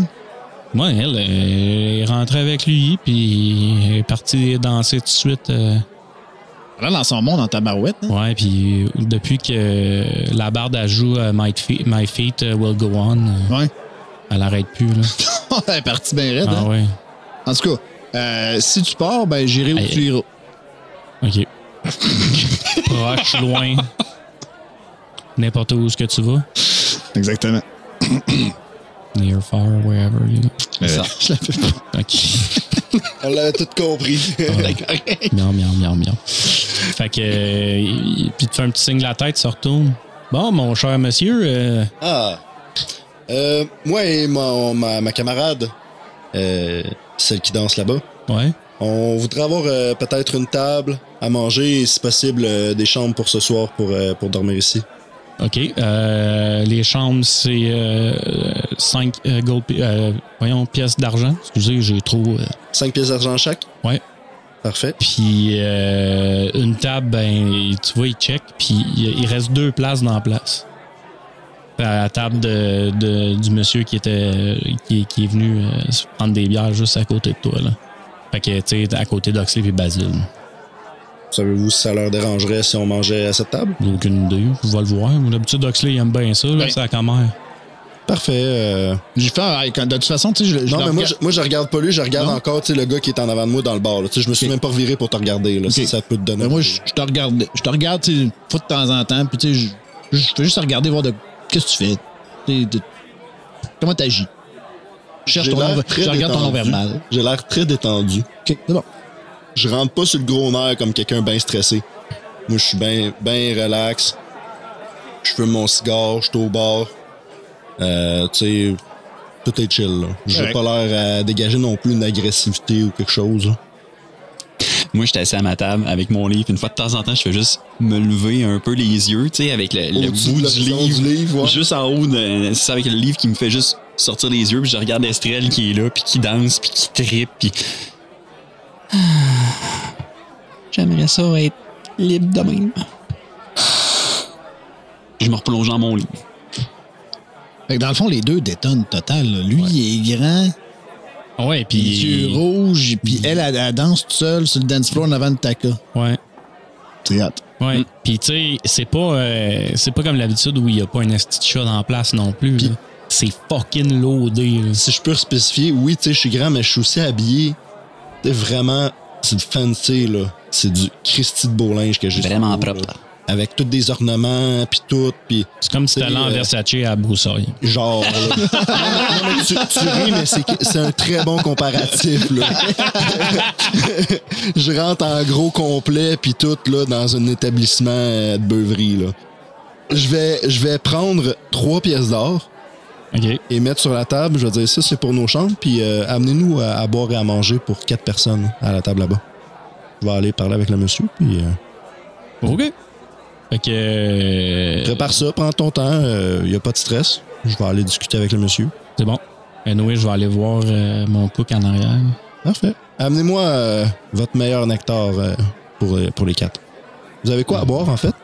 Ouais, elle est rentrée avec lui, puis elle est partie danser tout de suite. euh, Là, dans son monde, en tabarouette. Hein? ouais, puis depuis que la barde elle joue euh, My, Feet, My Feet euh, Will Go On, euh, Ouais. elle arrête plus. Là. Elle est partie bien raide. Ah hein? ouais, En tout cas, euh, si tu pars, ben j'irai où tu iras. ok. Proche, loin. N'importe où ce que tu vas. Exactement. Near, far, wherever, you know? Euh, je la fais pas. Ok. On l'avait tout compris. miam, miam, miam, miam. Fait que. euh, il- puis tu fais un petit signe de la tête, tu retournes. Bon, mon cher monsieur, euh, ah. Euh, moi et mon, ma, ma camarade, euh, celle qui danse là-bas, ouais. on voudrait avoir euh, peut-être une table à manger et, si possible, euh, des chambres pour ce soir pour, euh, pour dormir ici. OK. Euh, les chambres, c'est 5 gold, pi- euh, voyons, pièces d'argent. Excusez, j'ai trop. euh, Cinq pièces d'argent chaque? Ouais. Parfait. Puis euh, une table, ben, tu vois, il check, puis il reste deux places dans la place. À la table de, de- du monsieur qui était qui, qui est venu euh, prendre des bières juste à côté de toi. Là. Fait que, tu sais, à côté d'Oxley et Basile. Savez-vous si ça leur dérangerait si on mangeait à cette table? J'ai aucune idée. Je vais le voir. D'habitude, Oxley il aime bien ça, là, Ben. c'est la caméra. Parfait. euh, J'ai fait, quand- de toute façon, tu sais, je, je Non, mais moi regarde- je, moi, je regarde pas lui, je regarde Non? encore, tu sais, le gars qui est en avant de moi dans le bar. là. Tu sais, je me suis même pas reviré pour te regarder, là, si ça peut te donner. Ben, moi, je, je te regarde, je te regarde, tu sais, une fois de temps en temps, puis tu sais, je, je fais juste regarder, voir de qu'est-ce que tu fais. Tu sais, de- comment t'agis. Je cherche ton je regarde ton verbal. J'ai l'air très détendu. OK, c'est bon. Je rentre pas sur le gros nerf comme quelqu'un bien stressé. Moi, je suis bien ben relax. Je fume mon cigare, je suis au bar. Euh, tu sais, tout est chill, là. J'ai pas l'air à dégager non plus une agressivité ou quelque chose, là. Moi, j'étais assis à ma table avec mon livre. Une fois de temps en temps, je fais juste me lever un peu les yeux, tu sais, avec le, bout du livre. du livre, ouais. Juste en haut, c'est ça avec le livre qui me fait juste sortir les yeux. Puis je regarde Estrelle qui est là, puis qui danse, puis qui trippe, puis. Ah. J'aimerais ça être libre de même. Je me replonge dans mon livre. Fait que dans le fond, les deux détonnent total. là. Lui, il est grand, Ouais, les puis. yeux rouges, puis elle, elle, elle danse toute seule sur le dance floor en avant de Taka. Ouais. C'est hot. Ouais. Mm. Puis tu sais, c'est pas euh, c'est pas comme l'habitude où il y a pas un esti de chat en place non plus. là. C'est fucking loadé. là. Si je peux spécifier, oui, tu sais, je suis grand, mais je suis aussi habillé. Sais, vraiment, c'est du fancy, là. C'est du Christy de beau linge que j'ai. Vraiment propre. là. Avec tous des ornements, puis tout, puis C'est comme si C'est, t'allais en euh, Versace à Broussailles. genre. là. non, non, mais tu, tu ris, mais c'est c'est un très bon comparatif, là. je rentre en gros complet, puis tout, là, dans un établissement euh, de beuverie, là. Je vais, je vais prendre trois pièces d'or Et mettre sur la table. Je vais dire ça, c'est pour nos chambres. Puis euh, amenez-nous à, à boire et à manger pour quatre personnes à la table là-bas. Je vais aller parler avec le monsieur. Puis euh, OK. Fait que. euh, prépare ça, prends ton temps. Il n'y a pas de stress. Je vais aller discuter avec le monsieur. C'est bon. Anyway, je vais aller voir mon cook en arrière. Parfait. Amenez-moi votre meilleur nectar pour, pour les quatre. Vous avez quoi à boire, en fait?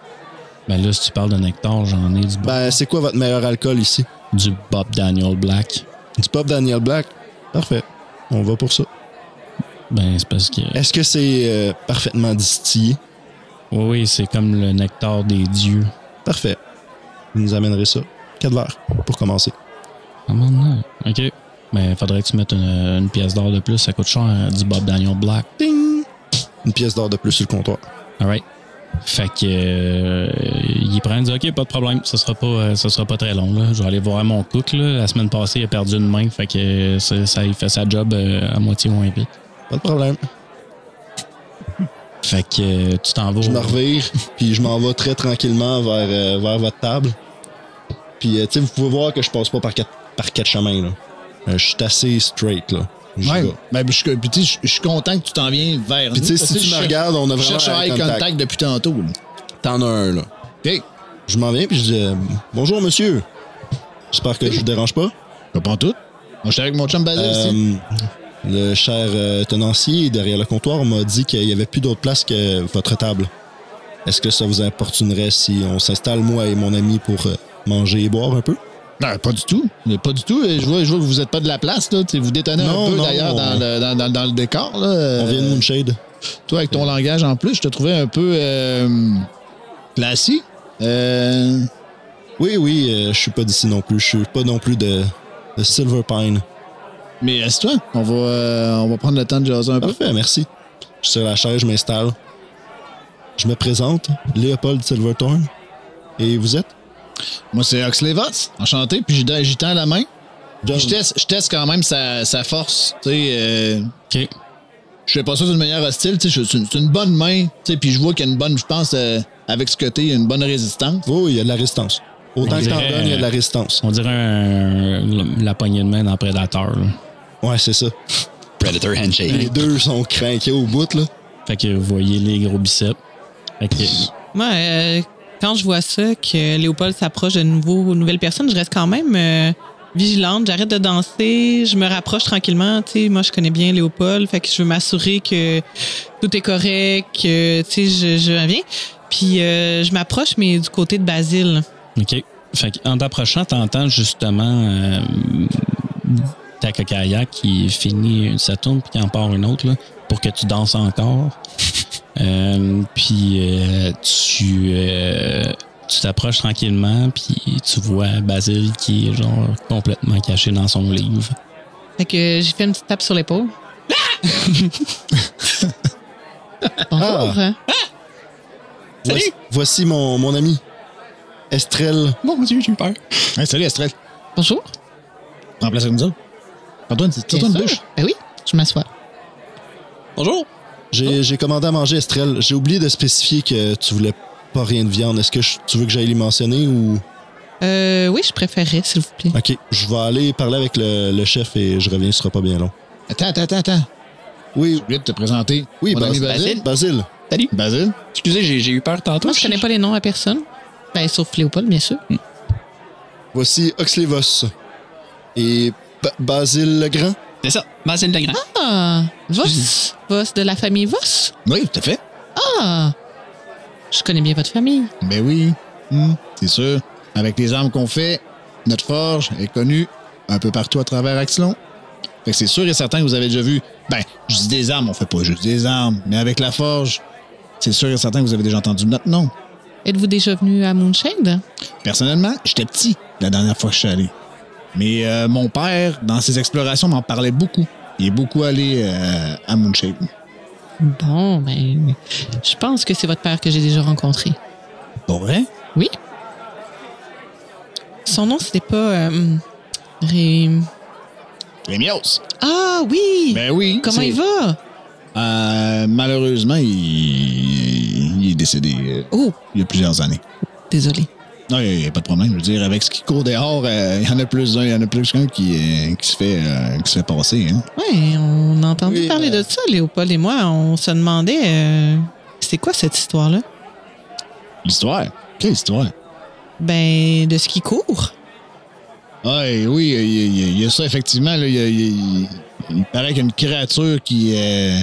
Ben là, si tu parles de nectar, j'en ai du, Ben, c'est quoi votre meilleur alcool ici? Du Bob Daniel Black. Du pop Daniel Black? Parfait. On va pour ça. Ben, c'est parce que. Est-ce que c'est euh, parfaitement distillé? Oui, oui, c'est comme le nectar des dieux. Parfait. Vous nous amènerez ça. Quatre verres, pour commencer. Ah, maintenant. OK. Mais faudrait que tu mettes une, une pièce d'or de plus. Ça coûte cher, euh, du Bob Daniel Black. Ding! Une pièce d'or de plus sur le comptoir. Alright. Fait que euh, il prend, il dit OK, pas de problème, ça sera pas euh, ça sera pas très long là. Je vais aller voir mon cook là. La semaine passée, il a perdu une main, fait que ça, il fait sa job euh, à moitié moins vite. Pas de problème. Fait que euh, tu t'en vas. Je me revire, puis je m'en vais très tranquillement vers, euh, vers votre table. Puis, euh, tu sais, vous pouvez voir que je passe pas par quatre, par quatre chemins, là. Je suis assez straight, là. J'y Ouais. vais. Ben, je, je je suis content que tu t'en viens vers Puis, nous. si tu je me regardes, on a Je vraiment cherche un contact. contact depuis tantôt. T'en as un, là. OK. Je m'en viens, puis je dis euh, Bonjour, monsieur. J'espère que je vous dérange pas. Pas pas tout. Moi, j'étais avec mon chum Basile. Euh, Le cher euh, tenancier derrière le comptoir m'a dit qu'il n'y avait plus d'autre place que votre table. Est-ce que ça vous importunerait si on s'installe, moi et mon ami, pour manger et boire un peu? Non, pas du tout. Mais Pas du tout. Et Je vois, je vois que vous n'êtes pas de la place. Là. Vous détonnez Non, un peu d'ailleurs dans le, dans, dans- dans le décor. Là. On vient de Euh, Moonshade. Toi, avec ton langage en plus, je te trouvais un peu euh, classique. Euh, Oui, oui, euh, je suis pas d'ici non plus. Je suis pas non plus de, de Silver Pine. mais reste-toi. On, va, euh, on va prendre le temps de jaser un peu. Parfait, merci. Je suis sur la chaise, je m'installe. Je me présente, Léopold Silverthorn. Et vous êtes? Moi, c'est Oxley Voss. Enchanté. Puis j'y tends la main. Je teste, je teste quand même sa, sa force. Tu sais, euh, OK. je fais pas ça d'une manière hostile. Tu sais, je- c'est une, bonne main. Tu sais, puis je vois qu'il y a une bonne, je pense, euh, avec ce côté, il y a une bonne résistance. Oh, il y a de la résistance. Autant On que t'en donnes, il y a de la résistance. On dirait un- la poignée de main dans Predator. là. Ouais, c'est ça. Predator Handshake. Les deux sont craqués au bout, là. Fait que vous voyez les gros biceps. Fait que, Moi, euh, quand je vois ça, que Léopold s'approche de nouveaux, nouvelles personnes, je reste quand même euh, vigilante. J'arrête de danser, je me rapproche tranquillement. Moi, je connais bien Léopold, fait que je veux m'assurer que tout est correct, que je, je viens. Puis euh, je m'approche, mais du côté de Basile. OK. Fait en t'approchant, t'entends justement euh, ta cocaïa qui finit sa tourne puis qui en part une autre pour que tu danses encore. Euh, puis euh, tu euh, tu t'approches tranquillement puis tu vois Basile qui est genre complètement caché dans son livre. Fait que j'ai fait une petite tape sur l'épaule. Bonjour. hein? Voici, voici mon, mon ami. Estrelle. Mon Dieu, j'ai eu peur. Hey, salut, Estrelle. Bonjour. Prends place avec nous autres. Prends-toi une, tire-toi Bien une sûr. bûche. Ben oui, je m'assois. Bonjour. J'ai j'ai commandé à manger, Estrelle. J'ai oublié de spécifier que tu voulais pas rien de viande. Est-ce que je- tu veux que j'aille les mentionner ou... Euh, oui, je préférerais, s'il vous plaît. OK, je vais aller parler avec le, le chef et je reviens, ce sera pas bien long. Attends, attends, attends, attends. Oui, J'ai oublié de te présenter. oui, Mon ami Bas- Basile. Basile. Basile. Excusez, j'ai eu peur tantôt. Moi, je connais pas les noms à personne. Ben, sauf Léopold, bien sûr. Voici Oxley Voss. Et Ba- Basile Legrand. C'est ça, Basile Legrand. Ah, Voss. Voss de la famille Voss? Oui, tout à fait. Ah, je connais bien votre famille. Ben oui. Hmm, c'est sûr. Avec les armes qu'on fait, notre forge est connue un peu partout à travers Axelon. Fait que c'est sûr et certain que vous avez déjà vu. Ben, je dis des armes, on fait pas juste des armes, mais avec la forge, c'est sûr et certain que vous avez déjà entendu notre nom. Êtes-vous déjà venu à Moonshade? Personnellement, j'étais petit la dernière fois que je suis allé. Mais euh, mon père, dans ses explorations, m'en parlait beaucoup. Il est beaucoup allé euh, à Moonshade. Bon, ben, je pense que c'est votre père que j'ai déjà rencontré. Pour vrai? Oui. Son nom, c'était pas. euh, Ré... Rémios. Ah oui! Ben oui. Comment il va? Euh, malheureusement, il, il est décédé euh, Oh, il y a plusieurs années. désolé. Non, il n'y a, pas de problème. Je veux dire, avec ce qui court dehors, euh, il y en a plus d'un, il y en a plus qu'un qui, euh, qui, se fait, euh, qui se fait passer. Hein. Ouais, on a entendu Oui, parler de ça, Léopold et moi. On se demandait. euh, c'est quoi cette histoire-là? L'histoire? Quelle histoire? Ben, de ce qui court. Ah, oui, il y, a- y ça, effectivement. il, paraît qu'il y a une créature qui, euh,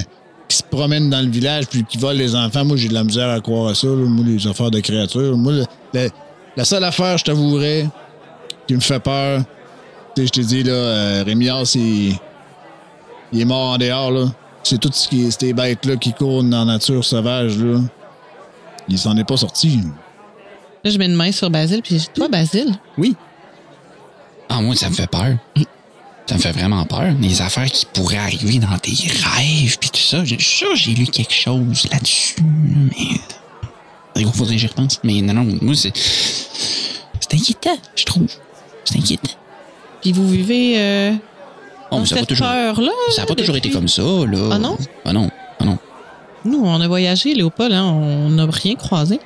qui se promène dans le village puis qui vole les enfants. Moi, j'ai de la misère à croire à ça. là. Moi, les affaires de créatures. Moi, le- le- la seule affaire, je t'avouerais, qui me fait peur, tu sais, je t'ai dit, là, euh, Rémias, il, il est mort en dehors, là. C'est tout ce qui est, ces bêtes-là qui courent dans la nature sauvage, là. Il s'en est pas sorti. Là, je mets une main sur Basile, puis je dis, toi, Basile, Ah, moi, ça me fait peur. Ça me fait vraiment peur. Les affaires qui pourraient arriver dans tes rêves, puis tout ça. Je suis sûr que j'ai lu quelque chose là-dessus, mais. Il faudrait que j'y repense. Mais non, non, moi, c'est. C'est inquiétant, je trouve. C'est inquiétant. puis vous vivez euh, Oh, dans mais ça n'a cette pas toujours, peur-là. ça a pas toujours été comme ça, là. Ah non? Ah non, ah non. Nous, on a voyagé, Léopold, hein, on n'a rien croisé.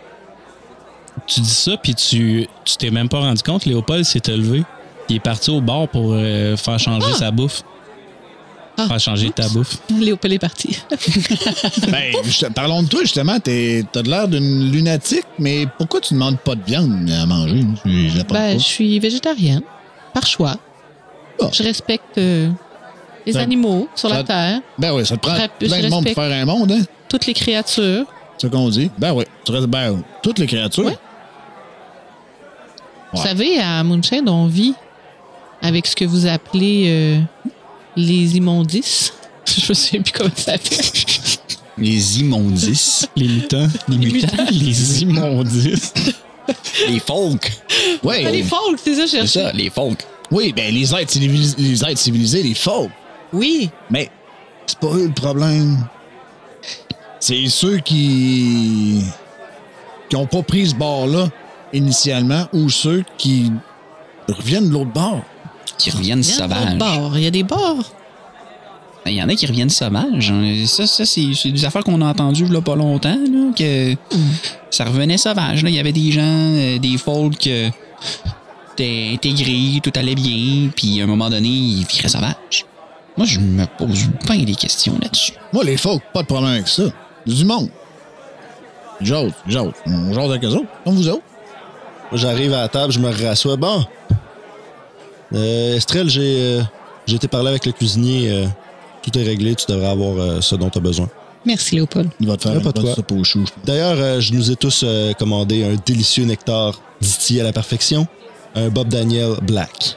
Tu dis ça, puis tu tu t'es même pas rendu compte, Léopold s'est levé. Il est parti au bar pour euh, faire changer Ah. sa bouffe. Ah. Faire changer ta bouffe. Léopold est parti. Ben, parlons de toi, justement. T'es- T'as de l'air d'une lunatique, mais pourquoi tu demandes pas de viande à manger? Je ben, pas. je suis végétarienne, par choix. Je respecte euh, Les Ça- animaux sur ça- la terre, Ben oui, ça te prend Rap- plein de monde pour faire un monde, hein? toutes les créatures. C'est ce qu'on dit. Ben oui. Tu restes, ben, toutes les créatures. Ouais. Vous savez, à Moonshade, on vit avec ce que vous appelez euh, les immondices. Je me souviens plus comment ça s'appelle. Les immondices. Les mutants. Les mutants. les immondices. les folks. Ouais. Ah, les folks, c'est ça, je C'est ça, les folks. Oui, ben les êtres civilisés, les, êtres civilisés, les folk. Oui. Mais c'est pas eux le problème. C'est ceux qui qui ont pas pris ce bord-là initialement ou ceux qui reviennent de l'autre bord. Qui reviennent Il y a d'autres sauvages. Il y a des bords. Ben, Il y en a qui reviennent sauvages. hein. Ça, ça c'est des affaires qu'on a entendues a pas longtemps, là, que ça revenait sauvage. Là. Il y avait des gens, euh, des folks euh, étaient intégrés, tout allait bien, puis à un moment donné, ils viraient sauvages. Moi, je me pose pas des questions là-dessus. Moi, les folk, pas de problème avec ça. Du monde. J'ose, j'ose. On jase avec eux autres, comme vous autres. Moi, J'arrive à la table, je me rassois. Bon. Euh, Estrelle, j'ai euh, j'ai été parler avec le cuisinier. euh, tout est réglé, tu devrais avoir euh, ce dont tu as besoin. Merci, Léopold. Il va te faire Ouais, une bonne soupe au chou. D'ailleurs, euh, je nous ai tous euh, commandé un délicieux nectar distillé à la perfection. Un Bob Daniel Black.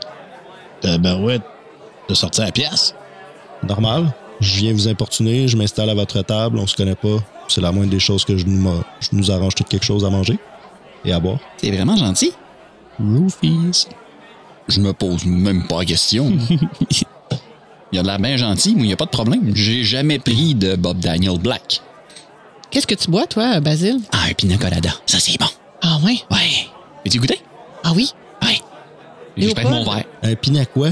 Euh, ben ouais, de sortir à la pièce. Normal. Je viens vous importuner, je m'installe à votre table, on se connaît pas. C'est la moindre des choses que je nous, je nous arrange tout quelque chose à manger et à boire. C'est vraiment gentil. Roofies. Je me pose même pas la question. il a de l'air bien gentil, mais il n'y a pas de problème. J'ai jamais pris de Bob Daniel Black. Qu'est-ce que tu bois, toi, Basile? Ah, un pina colada. Ça, c'est bon. Ah, ouais? Ouais. Veux-tu goûter? Ah, oui. Ouais. Je Léopold? pète mon verre. Un pina quoi?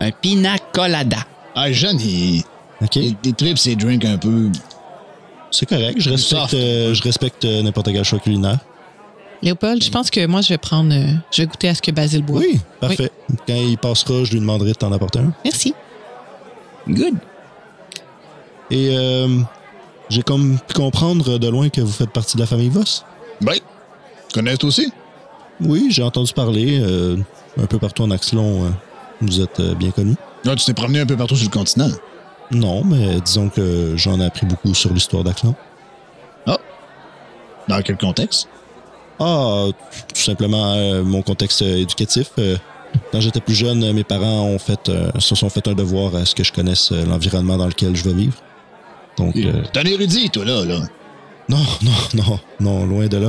Un pina colada. Ah, jeune, il, OK. il, il tripe ses drinks un peu. C'est correct. Je respecte, euh, je respecte euh, n'importe quel choix culinaire. Léopold, je pense que moi, je vais prendre. euh, je vais goûter à ce que Basile boit. Oui, parfait. Quand il passera, je lui demanderai de t'en apporter un. Merci. Good. Et euh, j'ai comme pu comprendre de loin que vous faites partie de la famille Voss. Ben, tu connais toi aussi? Oui, j'ai entendu parler. euh, un peu partout en Axelon, euh, vous êtes euh, bien connu. Là, tu t'es promené un peu partout sur le continent. Non, mais disons que j'en ai appris beaucoup sur l'histoire d'Axelon. Dans quel contexte? Ah, tout simplement euh, mon contexte euh, éducatif. Euh, quand j'étais plus jeune, mes parents ont fait, euh, se sont fait un devoir à ce que je connaisse euh, l'environnement dans lequel je vais vivre. Donc, euh, T'es un érudit, toi, là. là. non, non, non, non, loin de là.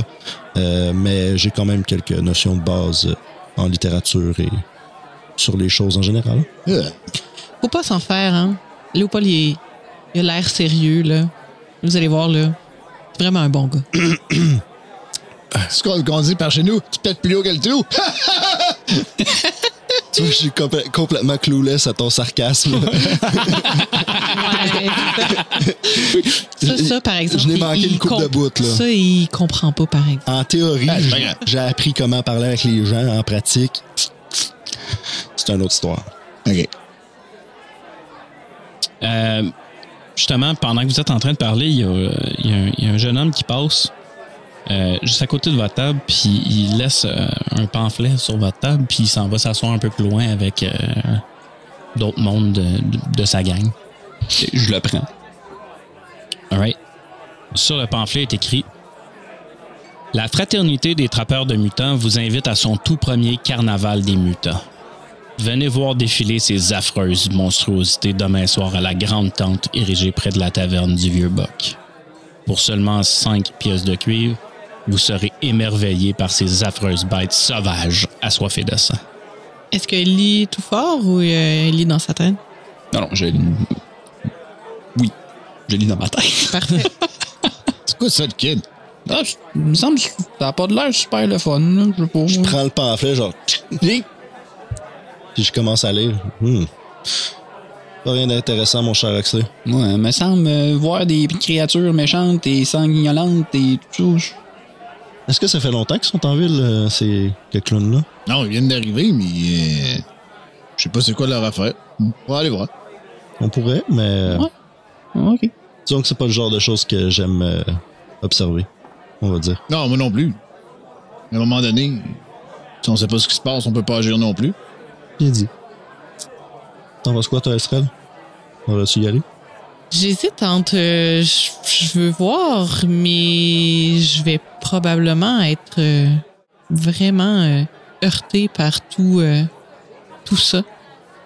Euh, mais j'ai quand même quelques notions de base en littérature et sur les choses en général. Faut pas s'en faire, hein. Léopold, il, est- il a l'air sérieux, là. Vous allez voir, là. C'est vraiment un bon gars. Ce qu'on dit par chez nous. Tu pètes plus haut que le trou. Tu vois, je suis complè- complètement clueless à ton sarcasme. ça, ça, par exemple. Je l'ai manqué une coupe de bout, là. Ça, il comprend pas, par exemple. En théorie, Ah, j'ai appris comment parler avec les gens. En pratique, c'est une autre histoire. OK. Euh, justement, pendant que vous êtes en train de parler, y y il y a un jeune homme qui passe euh, juste à côté de votre table, puis il laisse euh, un pamphlet sur votre table, puis il s'en va s'asseoir un peu plus loin avec euh, d'autres mondes de, de- de sa gang. Je le prends. Alright. Sur le pamphlet est écrit La Fraternité des trappeurs de mutants vous invite à son tout premier carnaval des mutants. Venez voir défiler ces affreuses monstruosités demain soir à la grande tente érigée près de la taverne du Vieux Boc. Pour seulement cinq pièces de cuivre, vous serez émerveillés par ces affreuses bêtes sauvages assoiffées de sang. Est-ce qu'il lit tout fort ou euh, il lit dans sa tête? Non, non, je. Oui, je lis dans ma tête. Parfait. C'est quoi ça, le kid? Ah, je- il me semble que ça n'a pas de l'air super le fun. là. Je sais pas. Je prends le pamphlet, genre. Puis je commence à lire. Hmm. Pas rien d'intéressant, mon cher Axley. Ouais, il me semble euh, voir des créatures méchantes et sanguinolentes et tout ça. Est-ce que ça fait longtemps qu'ils sont en ville, euh, ces clowns-là? Non, ils viennent d'arriver, mais euh, je sais pas c'est quoi leur affaire. On va aller voir. On pourrait, mais euh, Ouais. Ok. disons que c'est pas le genre de choses que j'aime euh, observer, on va dire. Non, moi non plus. À un moment donné, si on sait pas ce qui se passe, on peut pas agir non plus. Bien dit. T'en vas quoi, toi, Estrelle? On va-tu y aller? J'hésite entre. euh, je je veux voir, mais je vais probablement être euh, vraiment euh, heurté par tout, tout ça.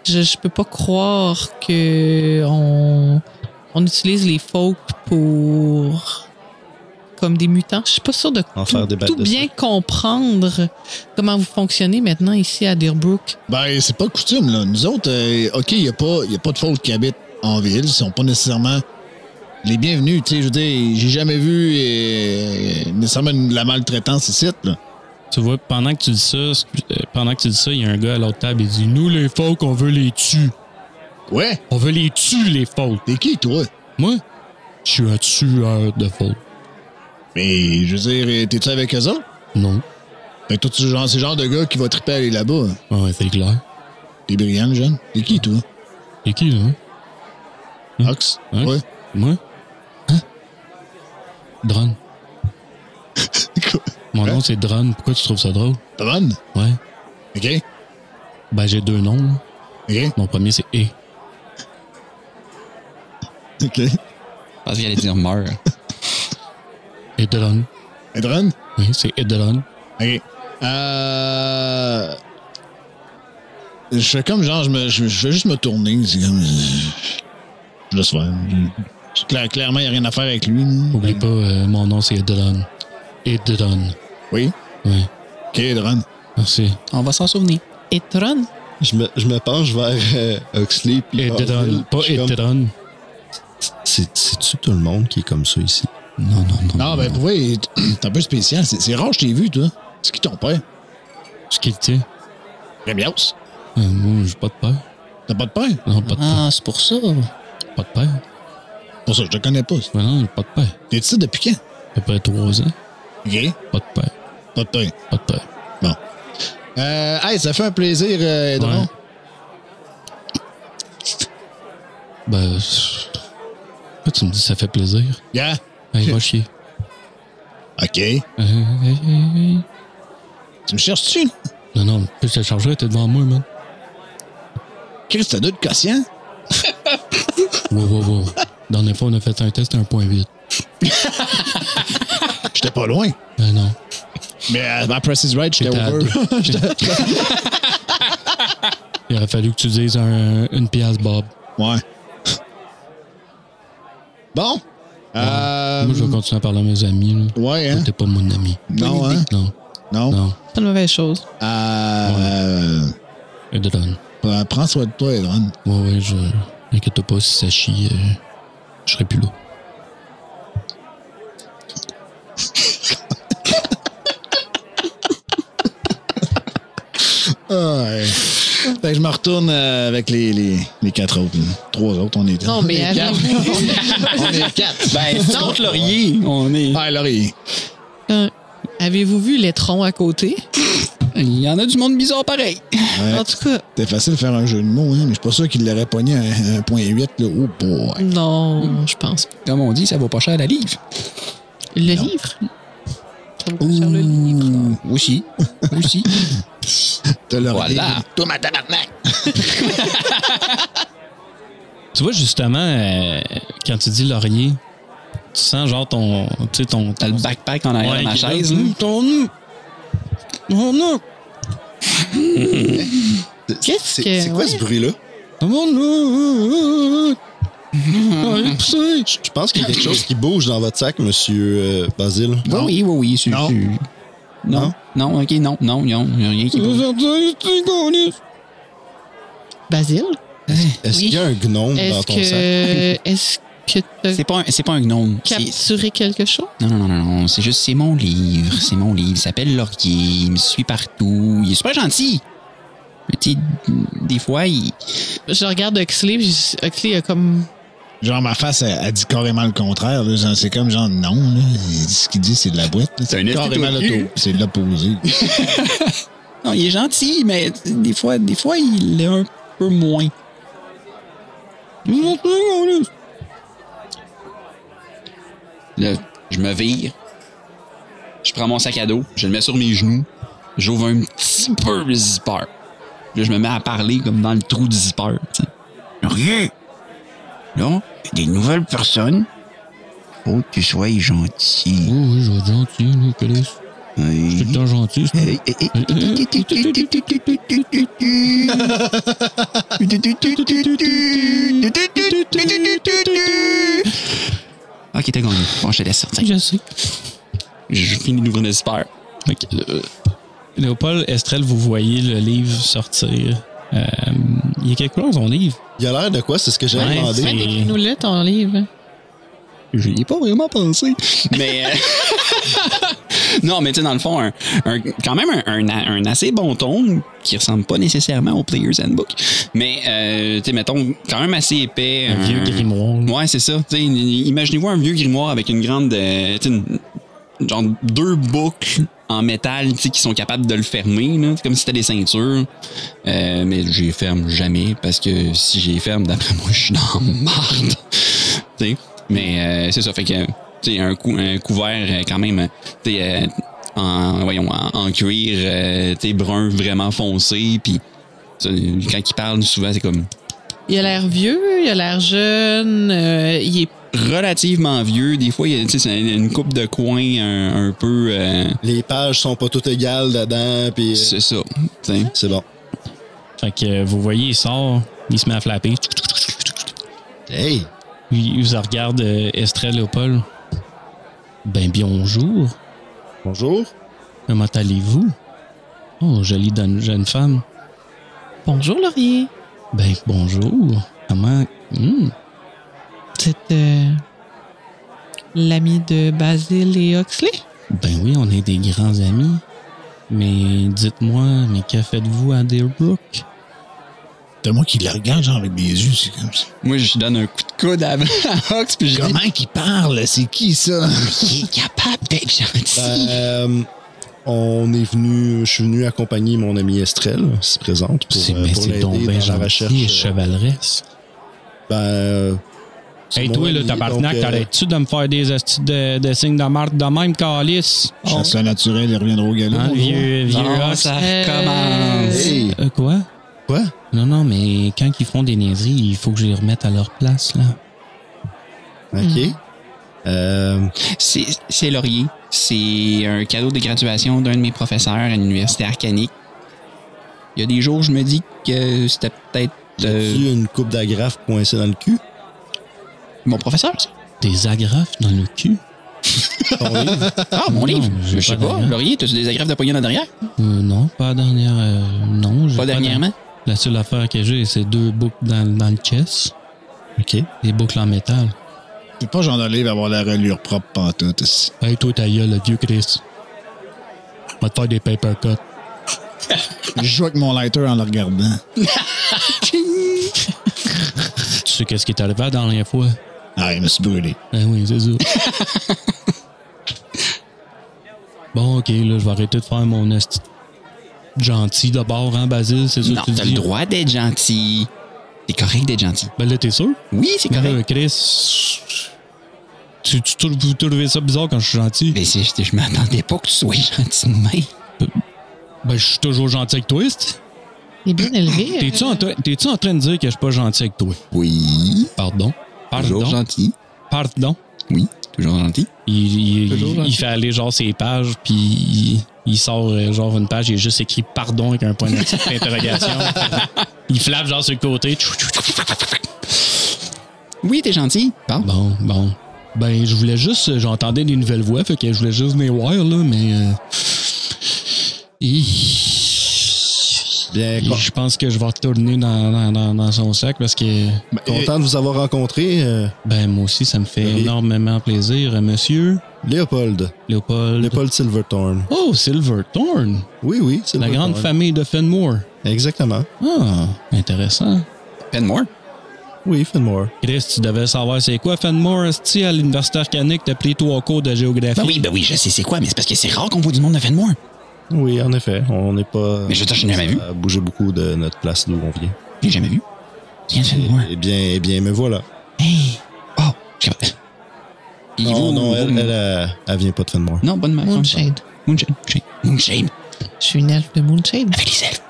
Je, je peux pas croire que on, on utilise les folk pour comme des mutants. Je suis pas sûre de En tout, faire des tout bêtes de bien comprendre comment vous fonctionnez maintenant ici à Deerbrook. Ben, c'est pas coutume, là. Nous autres, euh, OK, il n'y a, pas- y a pas de faute qui habitent en ville. Ils sont pas nécessairement les bienvenus. Tu sais, je veux dire, j'ai jamais vu euh, nécessairement de la maltraitance ici, là. Tu vois, pendant que tu dis ça, euh, pendant que tu dis ça, il y a un gars à l'autre table, il dit Nous, les folk, on veut les tuer. Ouais, On veut les tuer, les folk. t'es qui, toi? Moi, je suis un tueur de folk. Mais, je veux dire, t'es-tu avec eux autres? Non. Fait que toi, tu genre, c'est le genre de gars qui va triper aller là-bas. hein. Ouais, c'est clair. T'es brillant, le jeune. T'es qui, toi? Et qui, là? Hmm. Ox? Hein? Ouais. Moi? Hein? Drone. Mon Hein? nom, c'est Drone. Pourquoi tu trouves ça drôle? Dron? Ouais. OK? Ben, j'ai deux noms. là. OK? Mon premier, c'est E. OK. Je pense qu'il allait dire meurt. Et Drone. Et Dron? Oui, c'est Edron. OK. Euh... Je fais comme genre, je, me, je, je vais juste me tourner. C'est comme. Je laisse faire. Je- clair- clairement, il n'y a rien à faire avec lui. Oublie pas, euh, mon nom, c'est Edron. Edron. Oui? Oui, OK, Dron. merci. On va s'en souvenir. Et Tron? Je me, je me penche vers euh, Huxley. puis Edron. Pas Edron. C'est- C'est-tu tout le monde qui est comme ça ici? Non, non, non. Non, ben, pour vrai, t'es un peu spécial. C'est c'est rare que je t'ai vu, toi. C'est qui ton père? Ce qu'il tient. Rémios? Euh, moi, j'ai pas de père. T'as pas de père? Non, pas de père. Ah, c'est pour ça. Pas de père. Pour ça, je te connais pas. Ben non, pas de père. T'es ici depuis quand? À peu près trois ans. OK. Pas de père. Pas de père. Pas de père. Bon. Euh, hey, ça fait un plaisir, euh, Edron. Ouais. Ben, pourquoi tu me dis ça fait plaisir? Yeah. Hey, va chier. OK. Euh. Tu me cherches-tu? Non, non, plus je te chargerais, t'es devant moi, man. Chris, t'as deux de quotient? Wow, wow, wow. Dernière fois, on a fait un test à 1.8. J'étais pas loin. Ben non. Mais à ma Press is Right, j'étais J'étais à over. Il aurait fallu que tu dises un- une pièce, Bob. ouais. Bon. Euh, Moi, je vais continuer à parler à mes amis. Là. Ouais, hein? T'es pas mon ami. Non, hein? Non, Non? non. Pas de mauvaise chose. Euh, Edron. euh, Prends soin de toi, Edron. Ouais, ouais, je. Inquiète pas, si ça chie, euh, je serai plus là. Ah, ouais. Fait que je me retourne euh, avec les, les, les quatre autres. là. Trois autres, on est Non, mais on est quatre. on est quatre. Ben, contre Laurier, on est. Ah, Laurie. euh, avez-vous vu l'étron à côté? Il y en a du monde bizarre pareil. Ouais. En tout cas, C'était facile de faire un jeu de mots, hein, mais je suis pas sûr qu'il l'aurait pogné à un, un point 8. Là. Oh boy. non, je pense. Comme on dit, ça vaut pas cher la livre. Le livre? Ça vaut pas cher le livre. Aussi. Aussi. T'as le Voilà. Toi, ma tabarnak. Tu vois, justement, euh, quand tu dis laurier, tu sens genre ton. Tu sais, ton. T'as le backpack en arrière de ma chaise. là. Ton Ton nom. Qu'est-ce C'est que- c'est quoi ouais. ce bruit-là? Ouais, poussé. Je pense qu'il y a quelque chose qui bouge dans votre sac, monsieur euh, Basile. Oui, oui, oui, oui. c'est- Non. Non. Non, ok, non, non, non, il y a rien qui bouge. Basile? Est-ce Oui. qu'il y a un gnome dans ton sac? que. Est-ce que C'est pas, un- c'est pas un gnome. Capturé quelque chose? Non, non, non, non, non. C'est juste, c'est mon livre. C'est mon livre. Il s'appelle Laurier. Il me suit partout. Il est super gentil. Mais tu sais, des fois, il. Je regarde Huxley, puis je- Huxley a comme. Genre, ma face, elle, elle dit carrément le contraire. là. Genre, C'est comme genre non. Là. Il dit- Ce qu'il dit, c'est de la boîte. là. C'est un esti carrément cul. C'est de l'opposé. Non, il est gentil, mais des fois, des fois, il est un peu moins. Là, je me vire. Je prends mon sac à dos, je le mets sur mes genoux. J'ouvre un petit peu le zipper. Là, je me mets à parler comme dans le trou du zipper. tu sais. Laurier, là, il y a des nouvelles personnes. Faut que tu sois gentil. Oui, oui, je vais être gentil, là, Chris. Je suis tout le temps gentil. Ok, t'as gagné. Bon, je te laisse sortir. Je sais. Je je finis d'ouvrir le super. Fait que, euh, Léopold, Estrelle, vous voyez le livre sortir. Euh, il y a quelque chose dans son livre? Il a l'air de quoi? C'est ce que j'ai Ouais, demandé. c'est- Nous le ton livre. J'y ai pas vraiment pensé. Mais. non, mais tu sais, dans le fond, un, un- quand même un, un- un assez bon ton qui ressemble pas nécessairement au Player's Handbook. Mais, euh, tu sais, mettons, quand même assez épais. Un vieux grimoire. Ouais, c'est ça. Imaginez-vous un vieux grimoire avec une grande. euh, une- genre deux boucles en métal qui sont capables de le fermer. là. C'est comme si c'était des ceintures. Euh, mais je les ferme jamais parce que si je les ferme, d'après moi, je suis dans marde. Tu sais. Mais euh, c'est ça. Fait que, un, cou- un couvert euh, quand même, tu sais, euh, en, voyons, en, en cuir, euh, tu sais, brun vraiment foncé. Puis quand il parle, souvent, c'est comme Il a l'air vieux, il a l'air jeune, euh, il est relativement vieux. Des fois, il y a une coupe de coin un, un peu. euh, Les pages sont pas toutes égales dedans, puis euh, c'est ça. c'est bon. Fait que vous voyez, il sort, il se met à flapper. Hey! Il, il vous regarde, euh, Estrelle, Léopold. Ben, bonjour. Bonjour. Comment allez-vous? Oh, jolie jeune femme. Bonjour Laurier. Ben, bonjour. Comment. Hmm? C'est euh, l'ami de Basil et Huxley. Ben oui, on est des grands amis. Mais dites-moi, mais que faites-vous à Deerbrook? C'est moi qui le regarde, genre, avec des yeux, c'est comme ça. Moi, je donne un coup de coude à, à Hawks, puis je dis Comment qu'il parle? C'est qui, ça? Il est capable d'être gentil. Euh, on est venu, je suis venu accompagner mon ami Estrelle, qui se présente, pour, C'est euh, mais pour c'est l'aider donc dans la recherche. gentil, euh, chevaleresse. Ben, euh, c'est Hey, toi, le tabarnak, euh, t'arrêtes-tu de me faire des astuces de, de signes de marque de même, calice? Chasseur naturel, il reviendra au galop. Bonjour. vieux, vieux ça recommence. Hey! Euh, quoi? Quoi? Non, non, mais quand ils font des niaiseries, il faut que je les remette à leur place, là. OK. Euh, C'est c'est Laurier. C'est un cadeau de graduation d'un de mes professeurs à l'université arcanique. Il y a des jours, je me dis que c'était peut-être euh, une coupe d'agrafes coincée dans le cul? mon professeur. ça. Des agrafes dans le cul? Ton livre? Ah, mon Non, livre. Je sais pas pas. Laurier, t'as-tu des agrafes de poignée en derrière? Euh, non, pas dernière. euh, non, Pas de- dernièrement? La seule affaire que j'ai, c'est deux boucles dans, dans le chest. OK. Des boucles en métal. C'est pas genre livre avoir la relure propre pantoute. ici. Hey, toi, ta gueule, le vieux Chris. Va te faire des paper cuts. Je joue avec mon lighter en le regardant. Tu sais qu'est-ce qui est arrivé la dernière fois? Ah, il me suis brûlé. Ben oui, c'est ça. bon, ok, là, je vais arrêter de faire mon esti gentil d'abord, hein, Basile, c'est ça Non, que tu t'as dis? le droit d'être gentil. C'est correct d'être gentil. Ben là, t'es sûr? Oui, c'est correct. Euh, Chris, tu, tu, trouvez ça bizarre quand je suis gentil? Mais je, je m'attendais pas que tu sois gentil de même. Ben, je suis toujours gentil avec toi, est bien élevé. T'es-tu euh, en, train- t'es-tu en train de dire que je suis pas gentil avec toi? Oui. Pardon? Toujours Pardon? gentil. Pardon? Oui, toujours gentil. Il, il- Toujours il- gentil. il fait aller genre ses pages, puis il, sort euh, genre une page, il est juste écrit pardon avec un point d'interrogation. il flappe genre sur le côté. Oui, t'es gentil. Bon. Bon, bon. Ben, je voulais juste. euh, J'entendais des nouvelles voix, fait que je voulais juste venir voir, là, mais. euh. Bien, Et je pense que je vais retourner dans, dans, dans- dans son sac parce que. content de vous avoir rencontré, euh, Ben, moi aussi, ça me fait Oui. énormément plaisir, euh, monsieur? Léopold. Léopold. Léopold Silverthorn. Oh, Silverthorn! Oui, oui, La grande famille de Fenmore. Exactement. Ah, intéressant. Penmore. Oui, Fenmore. Chris, tu devais savoir c'est quoi Fenmore, esti, à l'Université Arcanique, t'as pris trois cours de géographie. Ben oui, ben oui, je sais c'est quoi, mais c'est parce que c'est rare qu'on voit du monde de Fenmore. Oui, en effet. On n'est pas. Mais je n'ai jamais vu. à bouger beaucoup de notre place d'où on vient. J'ai jamais vu. De. Eh bien, eh bien, me voilà. Hey. Oh, je sais pas. Il non, vaut- non, elle, elle, elle, elle vient pas de Fenmore. Non, bonne ma- Moonshade. Moonshade. Moonshade. Je suis une elfe de Moonshade. Avec les elfes.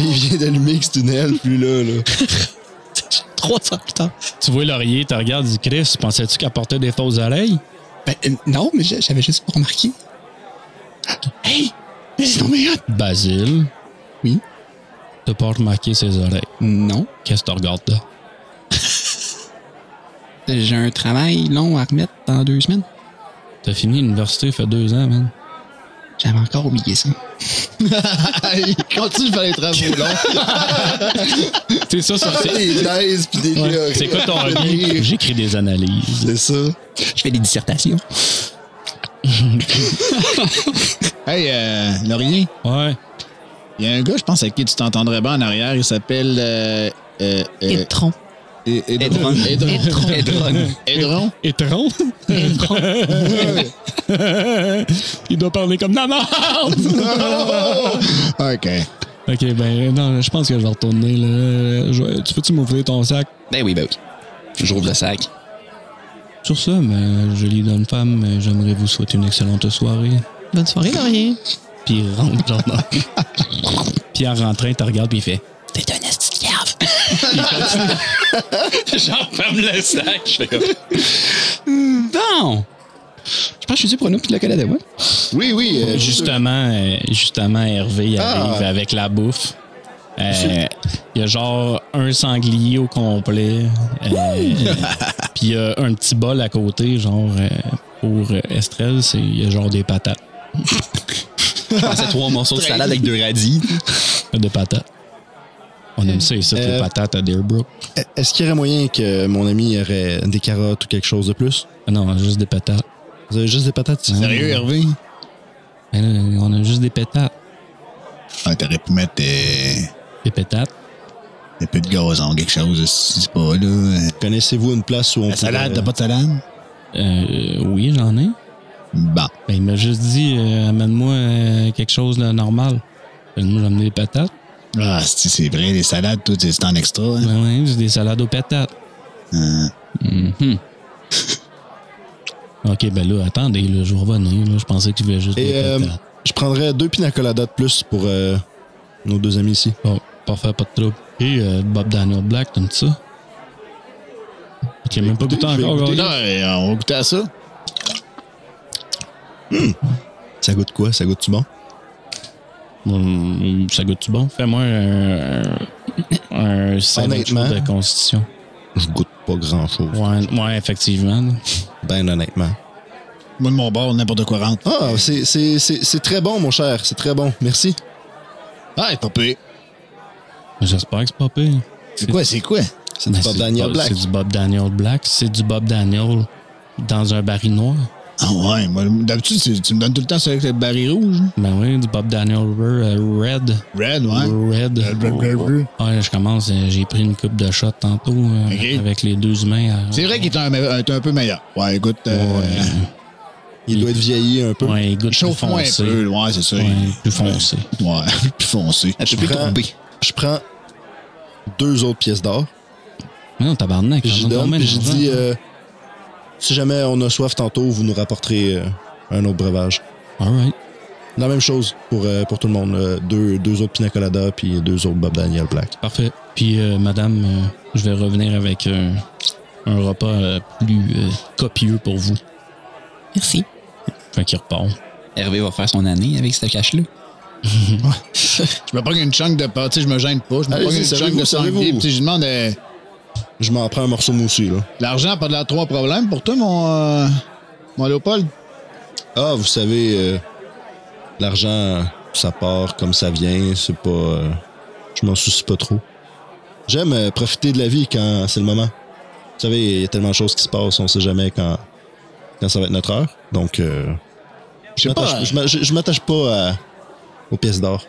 Il vient d'allumer que c'est une elfe, lui, là. là. Trois heures plus tard. Tu vois Laurier, tu regardes, dis Chris, pensais-tu qu'elle portait des fausses oreilles? Ben, euh, non, mais j'a- j'avais juste pas remarqué. Hey! Mais c'est tombé hot! Basile. Oui. T'as pas remarqué ses oreilles? Non. Qu'est-ce que tu regardes là? J'ai un travail long à remettre dans deux semaines. T'as fini l'université, il fait deux ans, man. J'avais encore oublié ça. Il continue de faire les travaux longs. C'est ça, ça c'est. Des thèses pis des Ouais. C'est quoi ton hobby? J'écris des analyses. C'est ça. Je fais des dissertations. Hey, euh, Laurier, Ouais. il y a un gars, je pense, avec qui tu t'entendrais bien en arrière. Il s'appelle. Euh, euh, euh, Étron. É- Édron. Edron. Édron. Edron. Édron. Étron? Il doit parler comme la! OK. ok, ben non, je pense que je vais retourner là. Je tu peux-tu m'ouvrir ton sac? Ben oui, ben oui. Je rouvre le sac. Sur ça, ma jolie bonne femme, j'aimerais vous souhaiter une excellente soirée. Bonne soirée, Laurier. Puis il rentre, genre dans- Puis en rentrant, il te regarde, puis il fait T'es un esti de cave. J'en ferme le sac. Je fais comme. Bon. Je pense que je suis pour un autre puis le Canada, moi. Oui, oui. euh, Justement, euh, justement, Hervé Ah. arrive avec la bouffe. Euh, Il y a genre un sanglier au complet. euh, Puis il y a un petit bol à côté, genre euh, pour Estrelle, c'est il y a genre des patates. Pensais trois morceaux de salade avec deux radis. Des patates. On aime ça ici, les Euh, patates à Deerbrook. Est-ce qu'il y aurait moyen que mon ami aurait des carottes ou quelque chose de plus? Non, juste des patates. Vous avez juste des patates? Sérieux, Hervé? Ben là, on a juste des pétates. Ah, t'aurais pu mettre Des pétates. un peu de gazon, quelque chose, si c'est pas là. Connaissez-vous une place où on La salade, t'as pas de salade? Euh, oui, j'en ai. Bon. Ben, il m'a juste dit, euh, amène-moi euh, quelque chose de normal. Ben, moi, j'ai amené des patates. Ah, c'est c'est vrai, les salades, tout, c'est en extra. Hein? Ben ouais, j'ai des salades aux patates. Euh, Mhm. OK, ben là, attendez, là, je vais revenir. Là. Je pensais que tu voulais juste Et des euh, patates. je prendrais deux pina coladas de plus pour euh, nos deux amis ici. Bon, parfait, pas de trouble. Et euh, Bob Daniel Black, t'aimes ça? Tu n'as même pas goûté encore, gars? non, euh, on va goûter à ça. Ça goûte quoi? Ça goûte-tu bon? Hum, ça goûte-tu bon? Fais-moi un, un, un sandwich de constitution. Je goûte pas grand-chose. Ouais, ouais effectivement. Ben honnêtement. Moi, de mon bord, n'importe quoi rentre. Ah, c'est- c'est c'est- c'est très bon, mon cher. C'est très bon. Merci. Ah, c'est pas pire. J'espère que c'est pas pire. C'est quoi, c'est quoi? C'est du Ben, Bob Daniel Black. C'est du Bob Daniel Black. C'est du Bob Daniel dans un baril noir. Ah ouais, moi, d'habitude, tu me donnes tout le temps ça avec le baril rouge. Ben oui, du Bob Daniel euh, Red. Red, ouais. Red. Red, red, red, red. Ouais, je commence. euh, J'ai pris une coupe de shot tantôt euh, avec les deux humains. C'est vrai qu'il est un, peu meilleur. Ouais, écoute, euh, Il doit être vieilli un peu. ouais, il goûte un foncé. peu. Ouais, c'est ça. Ouais, plus foncé. Ouais, plus foncé. Je plus prends-. Je prends deux autres pièces d'or. Mais non, tabarnak. Je donne, puis je dis, euh, si jamais on a soif tantôt, vous nous rapporterez euh, un autre breuvage. All right. La même chose pour, euh, pour tout le monde. deux, deux autres pina colada puis deux autres Bob Daniel Black. Parfait. Puis, euh, madame, euh, je vais revenir avec un repas euh, plus euh, copieux pour vous. Merci. Fait qu'il repart. Hervé va faire son année avec ce cash-là. Je me prends une chunk de pâte, tu sais, je me gêne pas. Je me prends une chunk de sanglier. puis Je demande, euh, Je m'en prends un morceau moussu, là. l'argent a pas de l'air trop un problème pour toi, mon, euh, mon Léopold? Ah, vous savez, euh, l'argent, ça part comme ça vient. C'est pas. euh, je m'en soucie pas trop. J'aime euh, profiter de la vie quand c'est le moment. Vous savez, il y a tellement de choses qui se passent, on sait jamais quand, quand ça va être notre heure. Donc, euh, Je pas, m'attache- pas à- aux pièces d'or.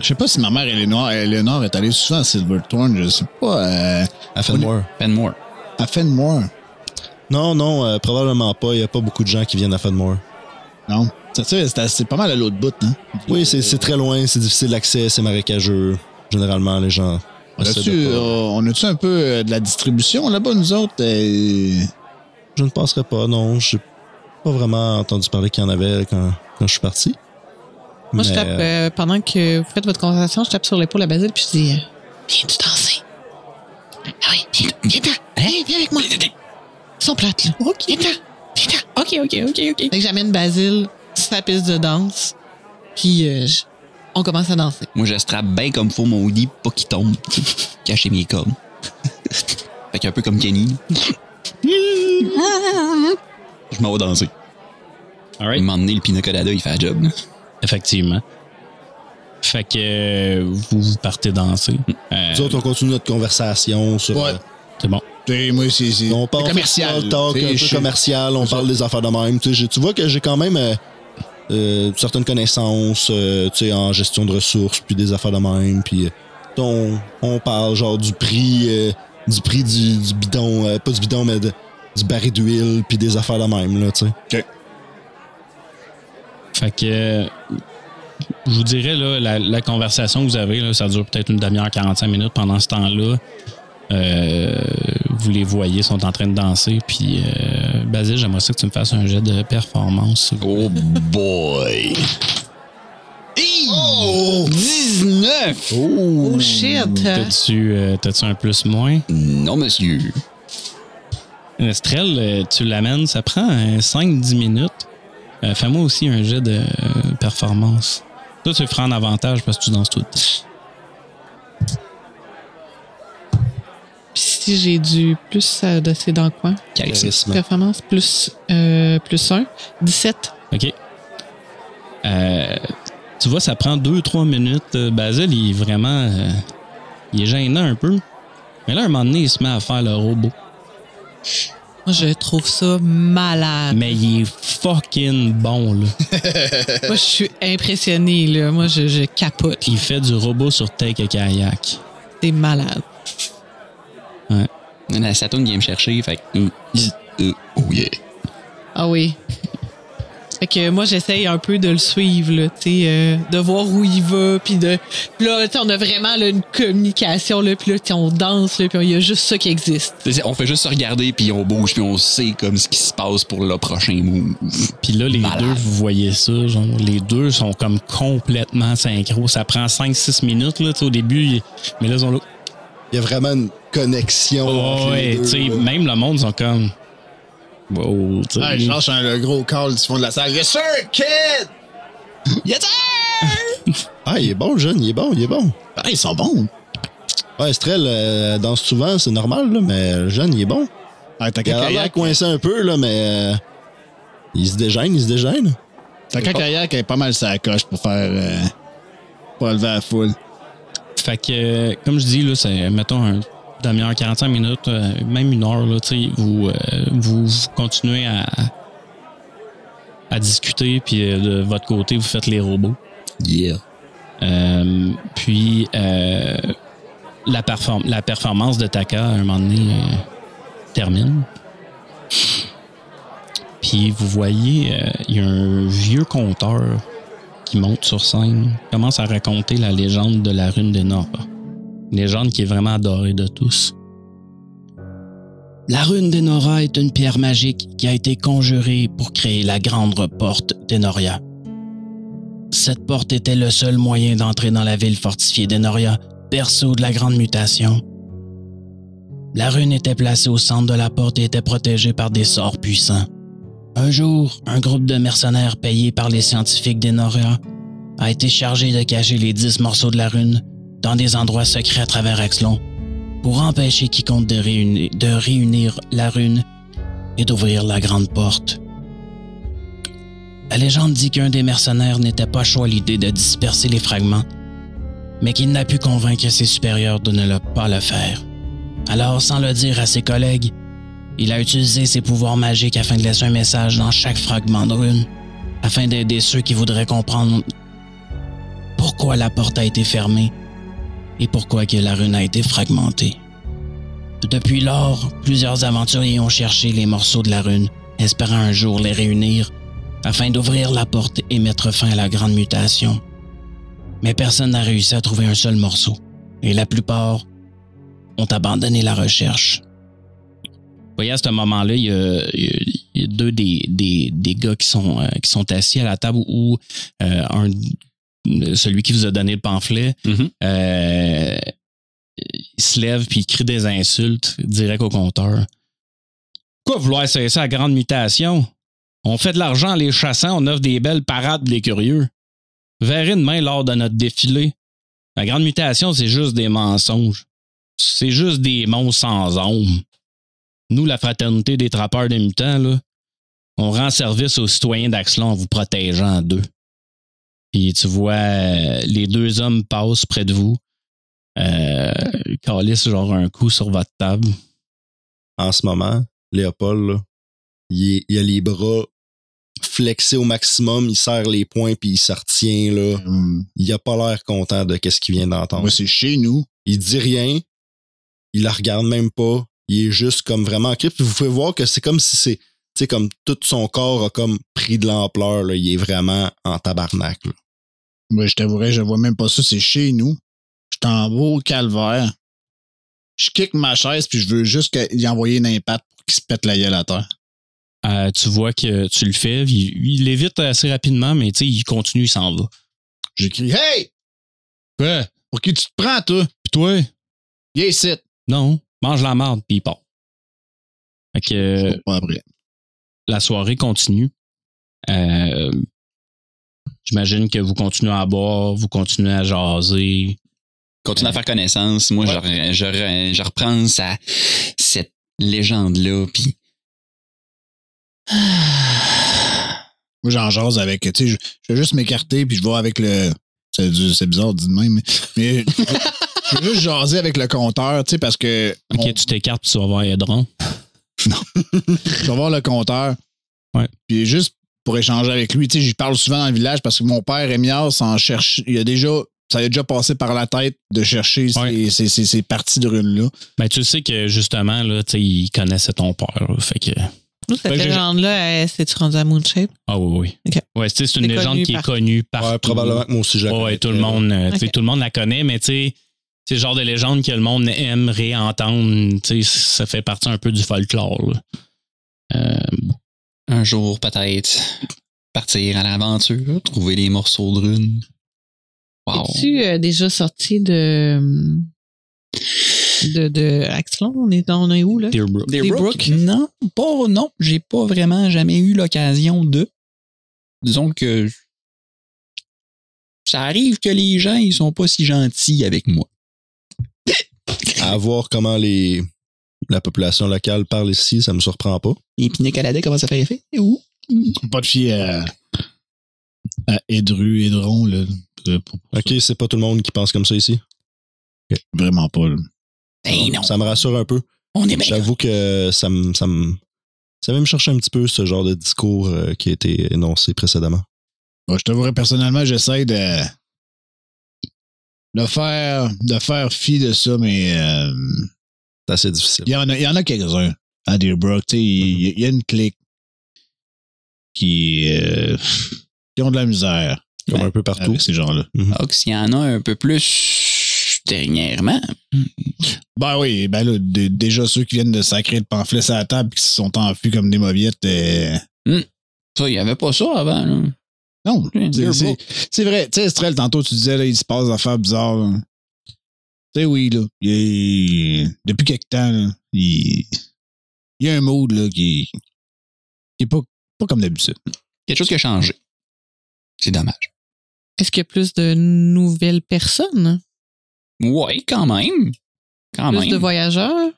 je sais pas si ma mère Eleanor, Eleanor est allée souvent à Silverthorne, je sais pas, euh, À Fenmore. Penmore. à Fenmore. Non, non, euh, probablement pas. Il y a pas beaucoup de gens qui viennent à Fenmore. Non. C'est pas mal à l'autre bout, hein? Oui, c'est très loin, c'est difficile d'accès, c'est marécageux. Généralement, les gens. On a-tu pas- euh, un peu euh, de la distribution là-bas, nous autres? euh? Je ne passerai pas, non. J'ai pas vraiment entendu parler qu'il y en avait quand, quand je suis parti. Moi, je Mais, tape, euh, euh, pendant que vous faites votre conversation, je tape sur l'épaule à Basile puis je dis euh, Viens-tu danser Ah oui, viens, viens, Hey, viens avec moi. Ils sont plates, là. Ok. Viens-t'en. Viens-t'en. Ok, ok, ok, ok. Fait j'amène Basile sur sa piste de danse. Puis euh, je- on commence à danser. Moi, je strappe bien comme faut mon lit, pas qu'il tombe. Cacher mes cordes. fait qu'un peu comme Kenny. Je m'en vais danser. All À right. un moment donné, le pina colada, il fait la job. là. Effectivement. Fait que euh, vous, vous partez danser. Euh, Nous autres, on continue notre conversation sur. Ouais. euh, c'est bon. T'sais, moi, c'est c'est- on parle commercial. talk, un peu commercial, on parle des affaires de même. Tu sais, j'ai- tu vois que j'ai quand même euh, euh, certaines connaissances euh, tu sais, en gestion de ressources, puis des affaires de même. Puis euh, on, on parle genre du prix euh, du prix du, du bidon, euh, pas du bidon, mais de- du baril d'huile, puis des affaires de même. Là, tu sais. Fait que je vous dirais là, la, la conversation que vous avez, là, ça dure peut-être une demi-heure, 45 minutes. Pendant ce temps-là, euh, vous les voyez, sont en train de danser. Puis, euh, Basile, j'aimerais ça que tu me fasses un jet de performance. Oh boy! Oh! 19! Oh shit! T'as-tu euh, t'as-tu un plus moins? Non, monsieur. Estrelle, euh, tu l'amènes, ça prend 5-10 minutes. Euh, Fais-moi aussi un jet de euh, performance. Toi, tu le feras en avantage parce que tu danses tout. Puis si j'ai du plus de c'est dans le coin. Charisme. Performance plus, euh, plus 1. 17. OK. Tu vois, ça prend 2-3 minutes. Euh, Basile, il est vraiment. euh, il est gênant un peu. Mais là, à un moment donné, il se met à faire le robot. Moi, je trouve ça malade. Mais il est fucking bon, là. Moi, je suis impressionné, là. Moi, je, je capote. Il fait du robot sur Take a Kayak. C'est malade. La Saturn vient me chercher, fait que. euh, oh yeah. Ah oui. Fait que moi, j'essaye un peu de le suivre, là, tu sais, euh, de voir où il va, puis de... Puis là, tu sais, on a vraiment là, une communication, là, puis là, tu sais, on danse, là, puis il y a juste ça qui existe. On fait juste se regarder, puis on bouge, puis on sait comme ce qui se passe pour le prochain move. Puis là, les Malade. deux, vous voyez ça, genre, les deux sont comme complètement synchro. Ça prend 5-6 minutes, là, tu sais, au début, mais là, ils sont là. Il y a vraiment une connexion. entre les ouais, deux, tu sais, là. même le monde sont comme. Wow, tu sais. Ah, je lâche un le gros call du fond de la salle. Yes, sir, kid! Ah, il est bon, le jeune, il est bon, il est bon. Ah, ils sont bons. Ouais, Estrelle euh, danse souvent, c'est normal, là, mais le jeune, il est bon. Ah, t'as Il a l'air kayak. coincé un peu, là, mais euh, il se dégêne, il se dégêne. T'as kayak est pas mal sa coche pour faire. euh, pour lever la foule. Fait que, euh, comme je dis, là, c'est, mettons, un demi-heure, 45 minutes, euh, même une heure, là, vous, euh, vous, vous continuez à, à discuter, puis euh, de votre côté, vous faites les robots. Yeah. Puis, la, perform- la performance de Taka, à un moment donné, termine. Puis, vous voyez, il y a un vieux conteur qui monte sur scène, commence à raconter la légende de la rune des Nord. Légende qui est vraiment adorée de tous. La rune d'Enora est une pierre magique qui a été conjurée pour créer la grande porte d'Enoria. Cette porte était le seul moyen d'entrer dans la ville fortifiée d'Enoria, berceau de la grande mutation. La rune était placée au centre de la porte et était protégée par des sorts puissants. Un jour, un groupe de mercenaires payés par les scientifiques d'Enoria a été chargé de cacher les dix morceaux de la rune dans des endroits secrets à travers Exlon pour empêcher quiconque de réunir, de la rune et d'ouvrir la grande porte. La légende dit qu'un des mercenaires n'était pas chaud à l'idée de disperser les fragments, mais qu'il n'a pu convaincre ses supérieurs de ne pas le faire. Alors, sans le dire à ses collègues, il a utilisé ses pouvoirs magiques afin de laisser un message dans chaque fragment de rune, afin d'aider ceux qui voudraient comprendre pourquoi la porte a été fermée et pourquoi que la rune a été fragmentée? Depuis lors, plusieurs aventuriers ont cherché les morceaux de la rune, espérant un jour les réunir afin d'ouvrir la porte et mettre fin à la grande mutation. Mais personne n'a réussi à trouver un seul morceau, et la plupart ont abandonné la recherche. Vous voyez, à ce moment-là, il y a, deux des, gars qui sont, euh, qui sont assis à la table où euh, un, celui qui vous a donné le pamphlet Mhm. euh, il se lève puis il crie des insultes direct au compteur. Quoi vouloir cesser la grande mutation? On fait de l'argent en les chassant, on offre des belles parades les curieux. Verrez demain lors de notre défilé. La grande mutation, c'est juste des mensonges. C'est juste des monstres sans ombre. Nous, la fraternité des trappeurs de mutants, là, on rend service aux citoyens d'Axlon en vous protégeant d'eux. Puis tu vois, euh, les deux hommes passent près de vous. Euh, calissent genre un coup sur votre table. En ce moment, Léopold, là, il, il a les bras flexés au maximum, il serre les poings puis il se retient. Là. Hum, Il a pas l'air content de ce qu'il vient d'entendre. Moi, c'est chez nous. Il dit rien, il la regarde même pas, il est juste comme vraiment en crise. Puis vous pouvez voir que c'est comme si c'est, sais, comme tout son corps a comme pris de l'ampleur. là. Il est vraiment en tabarnak. là. Moi, je t'avouerais, je vois même pas ça. C'est chez nous. Je suis en beau calvaire. Je kick ma chaise, puis je veux juste que- y envoyer une impact pour qu'il se pète la gueule à terre. Euh, tu vois que tu le fais. Il, il évite assez rapidement, mais tu sais, il continue, il s'en va. J'écris Hey! Quoi? Pour qui tu te prends, toi? Puis toi? Viens ici. Non, mange la marde, puis il part. Fait que Pas après. La soirée continue. Euh, J'imagine que vous continuez à boire, vous continuez à jaser. Continue à faire connaissance. Moi, je, je, je reprends sa, cette légende-là, puis Moi, j'en jase avec. Tu sais, je, je vais juste m'écarter, puis je vais avec le. C'est bizarre, dit de même, mais. mais je, je veux juste jaser avec le compteur, tu sais, parce que. Ok, on- tu t'écartes, tu vas voir Edron. je vais voir le compteur. Ouais. Puis juste pour échanger avec lui, tu sais, j'y parle souvent dans le village parce que mon père, Émias, s'en cherche. Il a déjà. Ça a déjà passé par la tête de chercher ces, Ouais. ces, ces- ces parties de runes-là. Ben, tu sais que justement, là, tu sais, il connaissait ton père. là. fait que. Nous, cette légende-là, c'est-tu rendu à Moonshape? Ah oui, oui. Ouais, c'est une légende qui est connue partout. Ouais, probablement que moi aussi, je la Ouais, tout le très monde, euh, tu sais, Ok. tout le monde la connaît, mais tu sais, c'est le genre de légende que le monde aime réentendre. Tu sais, ça fait partie un peu du folklore. là. Euh, un jour, peut-être, partir à l'aventure, trouver des morceaux de runes. Wow. Es-tu euh, déjà sorti de. de, de Axlon? On est, on est où, là? Deerbrook. Brooks? Brooks? Non, pas, non, j'ai pas vraiment jamais eu l'occasion de. Disons que ça arrive que les gens, ils sont pas si gentils avec moi. À voir comment les, la population locale parle ici, ça me surprend pas. Et puis Nicolas, comment ça fait effet? Et où? Pas de fier à, à Edru, Edron, là. pour- pour- OK, c'est pas tout le monde qui pense comme ça ici. Vraiment pas, là. Ben non, Ça me rassure un peu. on est bien. J'avoue que ça me, ça me, ça me chercher un petit peu ce genre de discours euh, qui a été énoncé précédemment. Bon, je t'avouerais personnellement, j'essaie de de faire de faire fi de ça, mais euh, C'est assez difficile. il y en a, il y en a quelques-uns à Deerbrook. sais, Il y, a une clique qui, euh, qui ont de la misère Comme Ben, un peu partout. avec ces gens-là. Ox, il y en a un peu plus dernièrement. Ben oui, ben là, d- déjà ceux qui viennent de sacrer de pamphlets à la table qui se sont enfuis comme des mauviettes. euh, Ça, il y avait pas ça avant. Là. Non, Oui, c'est- vrai. Tu sais, Estrelle, tantôt tu disais, là, il se passe des affaires bizarres. Tu sais, oui, là. il depuis quelque temps, là, il, il y a un mood là, qui, qui est pas, pas comme d'habitude. Quelque chose qui a changé. C'est dommage. Est-ce qu'il y a plus de nouvelles personnes? Ouais, quand même. Quand Plus même. de voyageurs?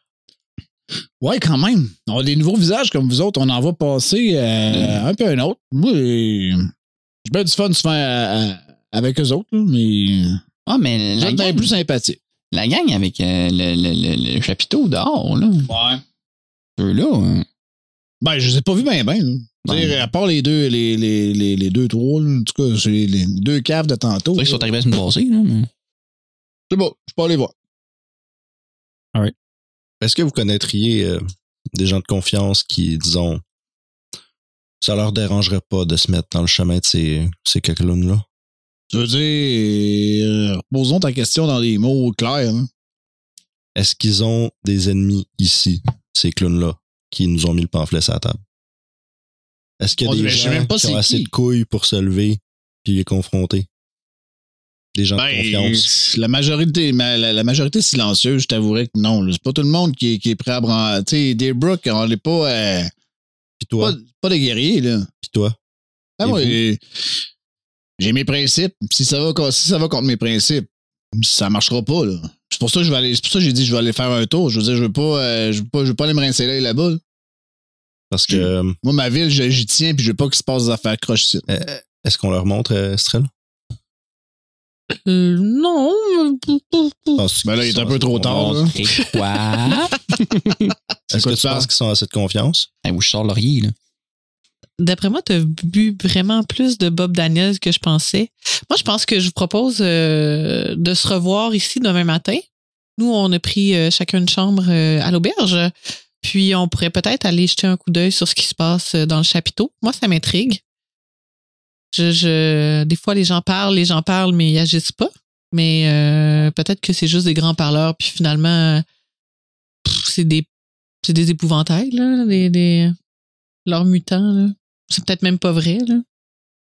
Ouais, quand même. On a des nouveaux visages comme vous autres. On en va passer euh, un peu un autre. Moi, euh, j'ai bien du fun souvent à- à- avec eux autres, là, mais Ah, mais la êtes bien gang, plus sympathiques. la gang avec euh, le, le, le, le chapiteau dehors, là. Ouais. Eux-là, hein. Ben, je les ai pas vus bien, bien. Ouais. À part les deux, les, les, les, les deux, trois, là, en tout cas, c'est les, les deux caves de tantôt. c'est vrai qu'ils sont arrivés la semaine passée, là. mais- C'est bon, je peux aller voir. Est-ce que vous connaîtriez euh, des gens de confiance qui, disons, ça leur dérangerait pas de se mettre dans le chemin de ces, ces coquelunes-là? Tu veux dire, posons ta question dans des mots clairs. hein. Est-ce qu'ils ont des ennemis ici, ces clowns-là, qui nous ont mis le pamphlet sur la table? Est-ce qu'il y a On des gens même pas qui ont assez qui. de couilles pour se lever puis les confronter? Des gens de Ben, confiance. la majorité, ma- la, la majorité silencieuse, je t'avouerais que non. là. C'est pas tout le monde qui, est- qui est prêt à branler. Tu sais, des Brooks, on n'est pas, euh, Puis toi, pas, pas des guerriers, là. puis toi? Ah, Et moi, j'ai- mes principes. Si ça, va, co- si ça va contre mes principes, ça marchera pas, là. C'est pour ça que je vais aller. C'est pour ça que j'ai dit que je vais aller faire un tour. Je veux dire, je veux pas, euh, je veux pas, je veux pas aller me rincer là là-bas. là. Parce que, euh, Moi, ma ville, je- j'y tiens, puis je veux pas qu'il se passe des affaires croches ici. est-ce qu'on leur montre euh, Estrel? Euh, non. Penses-tu Ben là, il est un peu trop tard, là. Quoi? Est-ce que tu penses qu'ils sont assez de confiance? hey, où je sors Laurier, là? D'après moi, tu as bu vraiment plus de Bob Daniels que je pensais. Moi, je pense que je vous propose euh, de se revoir ici demain matin. Nous, on a pris euh, chacun une chambre euh, à l'auberge. Puis, on pourrait peut-être aller jeter un coup d'œil sur ce qui se passe euh, dans le chapiteau. Moi, ça m'intrigue. Je, je, des fois, les gens parlent, les gens parlent, mais ils agissent pas. Mais euh, peut-être que c'est juste des grands parleurs. Puis finalement, c'est des, c'est des épouvantails, là, des, des, leurs mutants. Là. C'est peut-être même pas vrai. Là.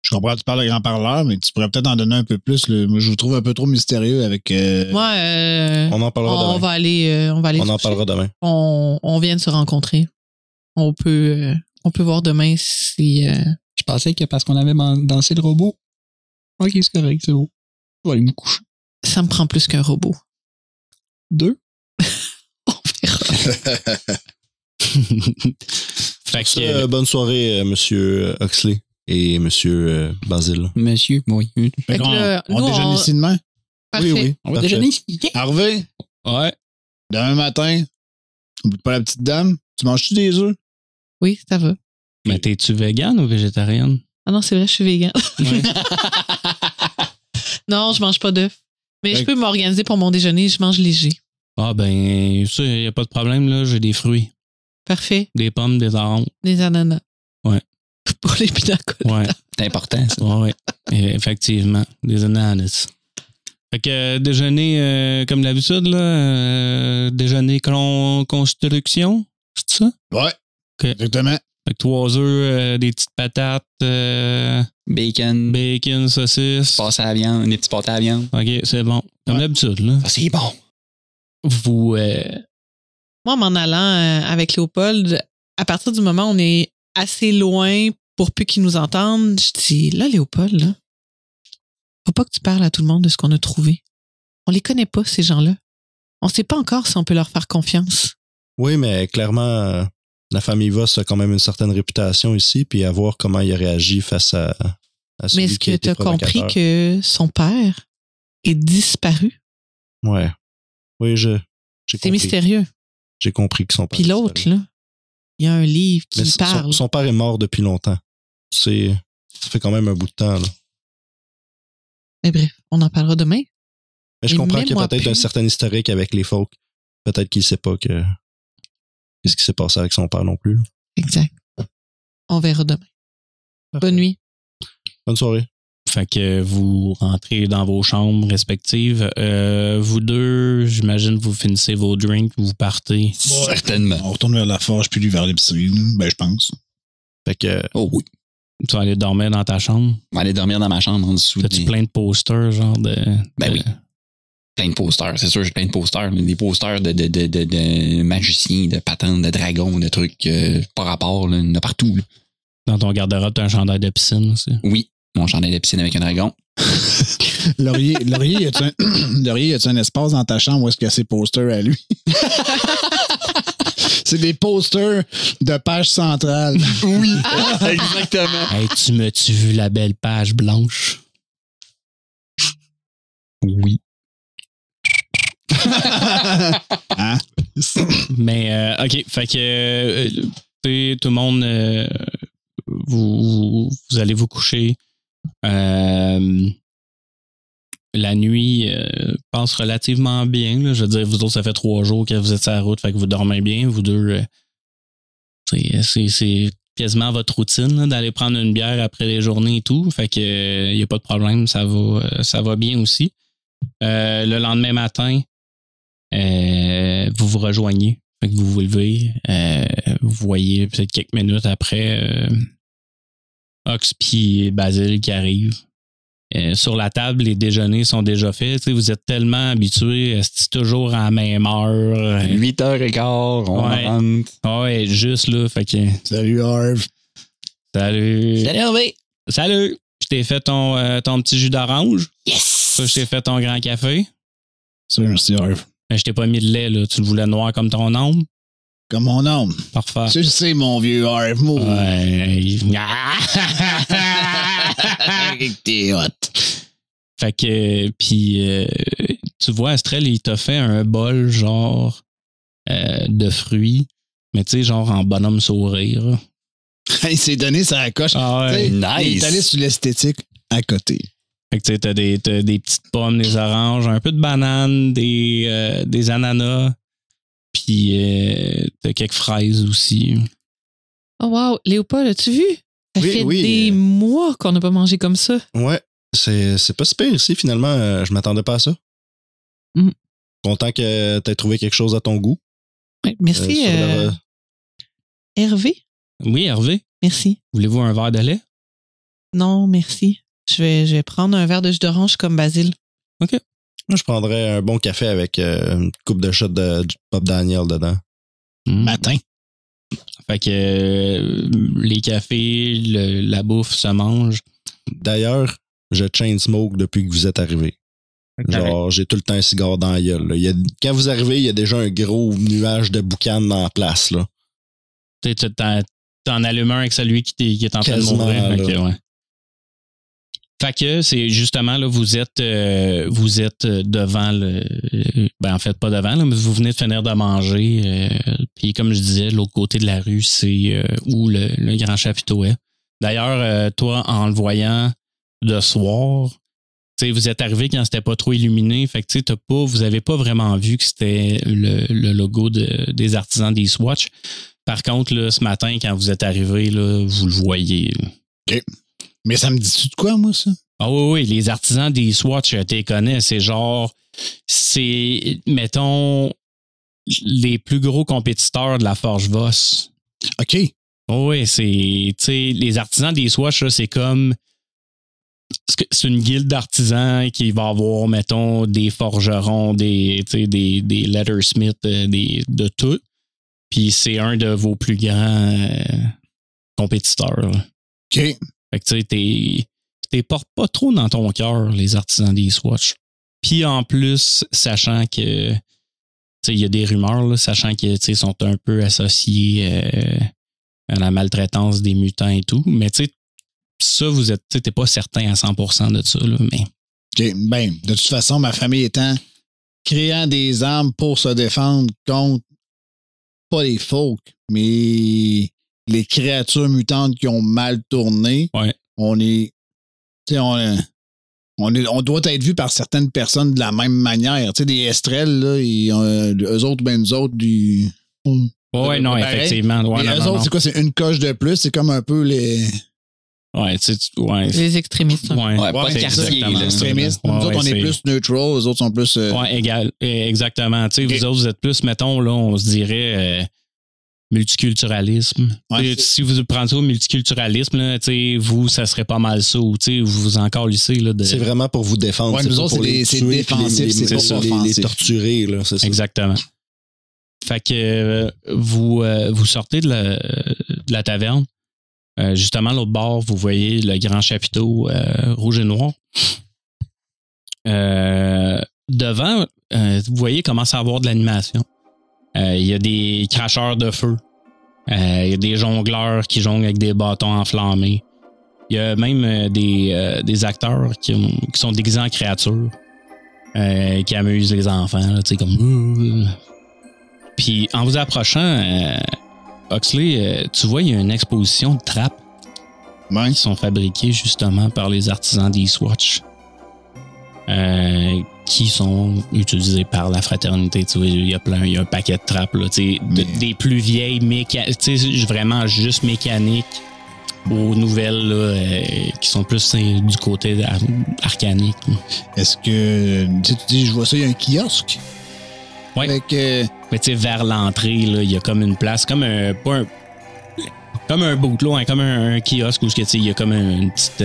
Je comprends que tu parles de grand parleur, mais tu pourrais peut-être en donner un peu plus. là. Moi, je vous trouve un peu trop mystérieux avec. euh, Moi, euh, On en parlera on demain. va aller, euh, on va aller. On en parlera demain. On, on vient de se rencontrer. On peut, euh, on peut voir demain si. Euh, Je pensais que parce qu'on avait dansé le robot. Ok, c'est correct, c'est beau. Je vais aller me coucher. ça me prend plus qu'un robot. Deux? On verra. fait que, Ça, euh, bonne soirée, euh, monsieur Huxley et monsieur euh, Basile. Monsieur, oui. Fait Fait que qu'on- là, on nous, déjeune on- ici demain? Parfait. Oui, oui. On va déjeuner ici. Yeah. Harvey, ouais. demain matin, oublie pas la petite dame. Tu manges-tu des œufs? Oui, ça va. Mais t'es-tu vegan ou végétarienne? Ah non, c'est vrai, je suis vegan. Ouais. non, je mange pas d'œufs. Mais je peux m'organiser pour mon déjeuner, je mange léger. ah ben, ça, y a pas de problème, là. J'ai des fruits. Parfait. Des pommes, des oranges. Des ananas. Ouais. Pour les pinacotes. Ouais. C'est important, ça. Ouais, ouais. Effectivement. Des ananas. Fait que euh, déjeuner, euh, comme d'habitude, là, euh, déjeuner con- construction, c'est ça? Ouais. Exactement. Fait que trois œufs, euh, des petites patates, euh, Bacon, bacon, saucisse. passe à la viande, des petits pâtés à la viande. OK, c'est bon. Comme Ouais. d'habitude, là. Ça, c'est bon. Vous, euh, Moi, en m'en allant euh, avec Léopold, à partir du moment où on est assez loin pour plus qu'ils nous entendent, je dis là, Léopold, là, faut pas que tu parles à tout le monde de ce qu'on a trouvé. On les connaît pas, ces gens-là. On sait pas encore si on peut leur faire confiance. Oui, mais clairement, euh, la famille Voss a quand même une certaine réputation ici, puis à voir comment il a réagi face à, à celui Mais est-ce que tu as compris que son père est disparu? Ouais. Oui, je, C'est mystérieux. J'ai compris que son père. Puis l'autre, là, il y a un livre qui Mais parle. son, son père est mort depuis longtemps. C'est, ça fait quand même un bout de temps, là. Mais bref, on en parlera demain. Mais je Et comprends qu'il y a peut-être un certain historique avec les folk. Peut-être qu'il sait pas que, qu'est-ce qui s'est passé avec son père non plus. là. Exact. On verra demain. Bonne nuit. Bonne soirée. fait que vous rentrez dans vos chambres respectives. Euh, vous deux, j'imagine, vous finissez vos drinks, vous partez. Certainement. On retourne vers la forge, puis lui vers l'épicerie. Ben, je pense. Fait que, Oh oui. Tu vas aller dormir dans ta chambre? On va aller dormir dans ma chambre en dessous. T'as-tu des- plein de posters, genre de. Ben de- oui. Plein de posters. C'est sûr, j'ai plein de posters. mais Des posters de, de, de, de, de magiciens, de patentes, de dragons, de trucs euh, par rapport, là, il y en a partout. là. Dans ton garde-robe, t'as un chandail de piscine aussi. Oui, mon chandail de piscine avec un dragon. Laurier, Laurier, y a-tu un, Laurier, y a-tu un espace dans ta chambre où est-ce qu'il y a ses posters à lui? C'est des posters de page centrale. Oui, exactement. Hey, tu m'as-tu vu la belle page blanche? Oui. Hein? Mais, euh, OK, fait que euh, tout le monde, euh, vous, allez vous coucher. La nuit passe relativement bien. Je veux dire, vous autres, ça fait trois jours que vous êtes sur la route, fait que vous dormez bien. Vous deux, c'est- quasiment votre routine d'aller prendre une bière après les journées et tout. Fait que il n'y a pas de problème, ça va, ça va bien aussi. Le lendemain matin, vous vous rejoignez. Fait que vous vous levez. euh, vous voyez peut-être quelques minutes après euh, Ox puis Basile qui arrivent. euh, sur la table, les déjeuners sont déjà faits. Tu sais, vous êtes tellement habitués, c'est toujours à la même heure. Euh, 8h15, on Ouais. rentre. Ouais, juste là. Fait que, Salut, Harv. salut. Salut Hervé. Salut. Je t'ai fait ton, euh, ton petit jus d'orange. Yes! Ça, je t'ai fait ton grand café. Ça, merci, Harv. Mais je t'ai pas mis de lait, là. Tu le voulais noir comme ton ombre. Comme mon homme. Parfait. Tu le sais, mon vieux Harv. moi. Ouais. T'es hot. Fait que, puis, euh, tu vois, Astrel, il t'a fait un bol, genre, euh, de fruits, mais tu sais, genre en bonhomme sourire. Il s'est donné sa coche. Ah Tu sais, nice. Il est allé sur l'esthétique à côté. Fait que tu sais, t'as des, t'as des petites pommes, des oranges, un peu de bananes, des, euh, des ananas, puis euh, t'as quelques fraises aussi. Oh wow, Léopold, as-tu vu? Ça Oui, fait oui, des euh. mois qu'on n'a pas mangé comme ça. Ouais, c'est, c'est pas super ici, finalement. euh, je m'attendais pas à ça. Mm. Content que tu aies trouvé quelque chose à ton goût. Ouais, Merci, Euh, euh, Hervé. Oui, Hervé, Merci. voulez-vous un verre de lait? Non, merci. Je vais, je vais prendre un verre de jus d'orange comme Basile. Moi, je prendrais un bon café avec euh, une coupe de shot de Pop Daniel dedans. Hmm. Matin. Fait que euh, les cafés, le- la bouffe se mange. D'ailleurs, je chain smoke depuis que vous êtes arrivé. Genre, j'ai tout le temps un cigare dans la gueule. là. Il y a- quand vous arrivez, il y a déjà un gros nuage de boucan dans la place. Là. Tu sais, tu t'en, allumes un avec celui qui, qui est en train de mourir. Ouais. Fait que c'est justement là, vous êtes euh, vous êtes euh, devant le ben en fait pas devant là, mais vous venez de finir de manger. euh, puis comme je disais, l'autre côté de la rue, c'est euh, où le, le grand chapiteau est. D'ailleurs, euh, toi, en le voyant de soir, vous êtes arrivé quand c'était pas trop illuminé. Fait que t'as pas, vous avez pas vraiment vu que c'était le, le logo de- des artisans des Swatch. Par contre, là, ce matin, quand vous êtes arrivé, là, vous le voyez. là. Mais ça me dit-tu de quoi, moi, ça? Ah oui, oui, les artisans des Swatch, euh, t'es connais, c'est genre, c'est, mettons, les plus gros compétiteurs de la Forge Voss. OK. Oh oui, c'est, tu sais, les artisans des Swatch, c'est comme, c'est une guilde d'artisans qui va avoir, mettons, des forgerons, des, tu des, des lettersmiths, euh, des, de tout. Puis c'est un de vos plus grands euh, compétiteurs. là. OK. Fait que tu sais, t'es, t'es portes pas trop dans ton cœur, les artisans des Swatch. Puis en plus, sachant que, il y a des rumeurs, là, sachant sais, sont un peu associés euh, à la maltraitance des mutants et tout. Mais tu sais, ça, vous êtes, t'es pas certain à 100% de ça, là, mais. Ben, de toute façon, ma famille étant créant des armes pour se défendre contre pas les folk, mais les créatures mutantes qui ont mal tourné. Ouais. On est. Tu sais, on, on, est, on doit être vu par certaines personnes de la même manière. Tu sais, des estrelles, là, ils, ont, eux autres, ben nous autres, du. Ouais, non, Pareil. effectivement. Ouais, non, eux non, autres, c'est quoi? C'est une coche de plus. C'est comme un peu les. Ouais, tu sais, ouais. Les extrémistes. hein. Ouais, Ouais, pas ça. extrémistes. Ouais, nous autres, on est plus neutral. Eux autres sont plus. euh, Ouais, égal, exactement. Tu sais, vous autres, vous êtes plus, mettons, là, on se dirait euh, multiculturalisme. Ouais, si vous prenez ça au multiculturalisme, là, tu sais, vous, ça serait pas mal ça. ou, tu sais, vous vous encore lycée là, de. C'est vraiment pour vous défendre. Ouais, c'est nous autres, pour c'est c'est défensif, les- c'est torturer, là, c'est ça. Exactement. Fait que euh, vous, euh, vous sortez de la, de la taverne. Euh, justement, à l'autre bord, vous voyez le grand chapiteau euh, rouge et noir. Euh, devant, euh, vous voyez commence à avoir de l'animation. Euh, Il y a des cracheurs de feu. Euh, Il y a des jongleurs qui jonglent avec des bâtons enflammés. Il y a même euh, des, euh, des acteurs qui, qui sont déguisés en créatures. euh, qui amusent les enfants, là, tu sais, comme. Puis en vous approchant, euh, Oxley, euh, tu vois, il y a une exposition de trappes ouais. qui sont fabriquées justement par les artisans des Swatch. Euh, qui sont utilisés par la fraternité. Tu vois, il y a plein, il y a un paquet de trappes, là, tu sais, de- Mais- des plus vieilles mécaniques, tu sais, vraiment juste mécaniques aux nouvelles là, euh, qui sont plus du côté ar- arcanique. Est-ce que. Tu dis, je vois ça, il y a un kiosque? Avec, euh, Mais tu sais, vers l'entrée, là, il y a comme une place, comme un. Pas un comme un bootlo, hein, comme un, un kiosque où il y a comme un- une petite.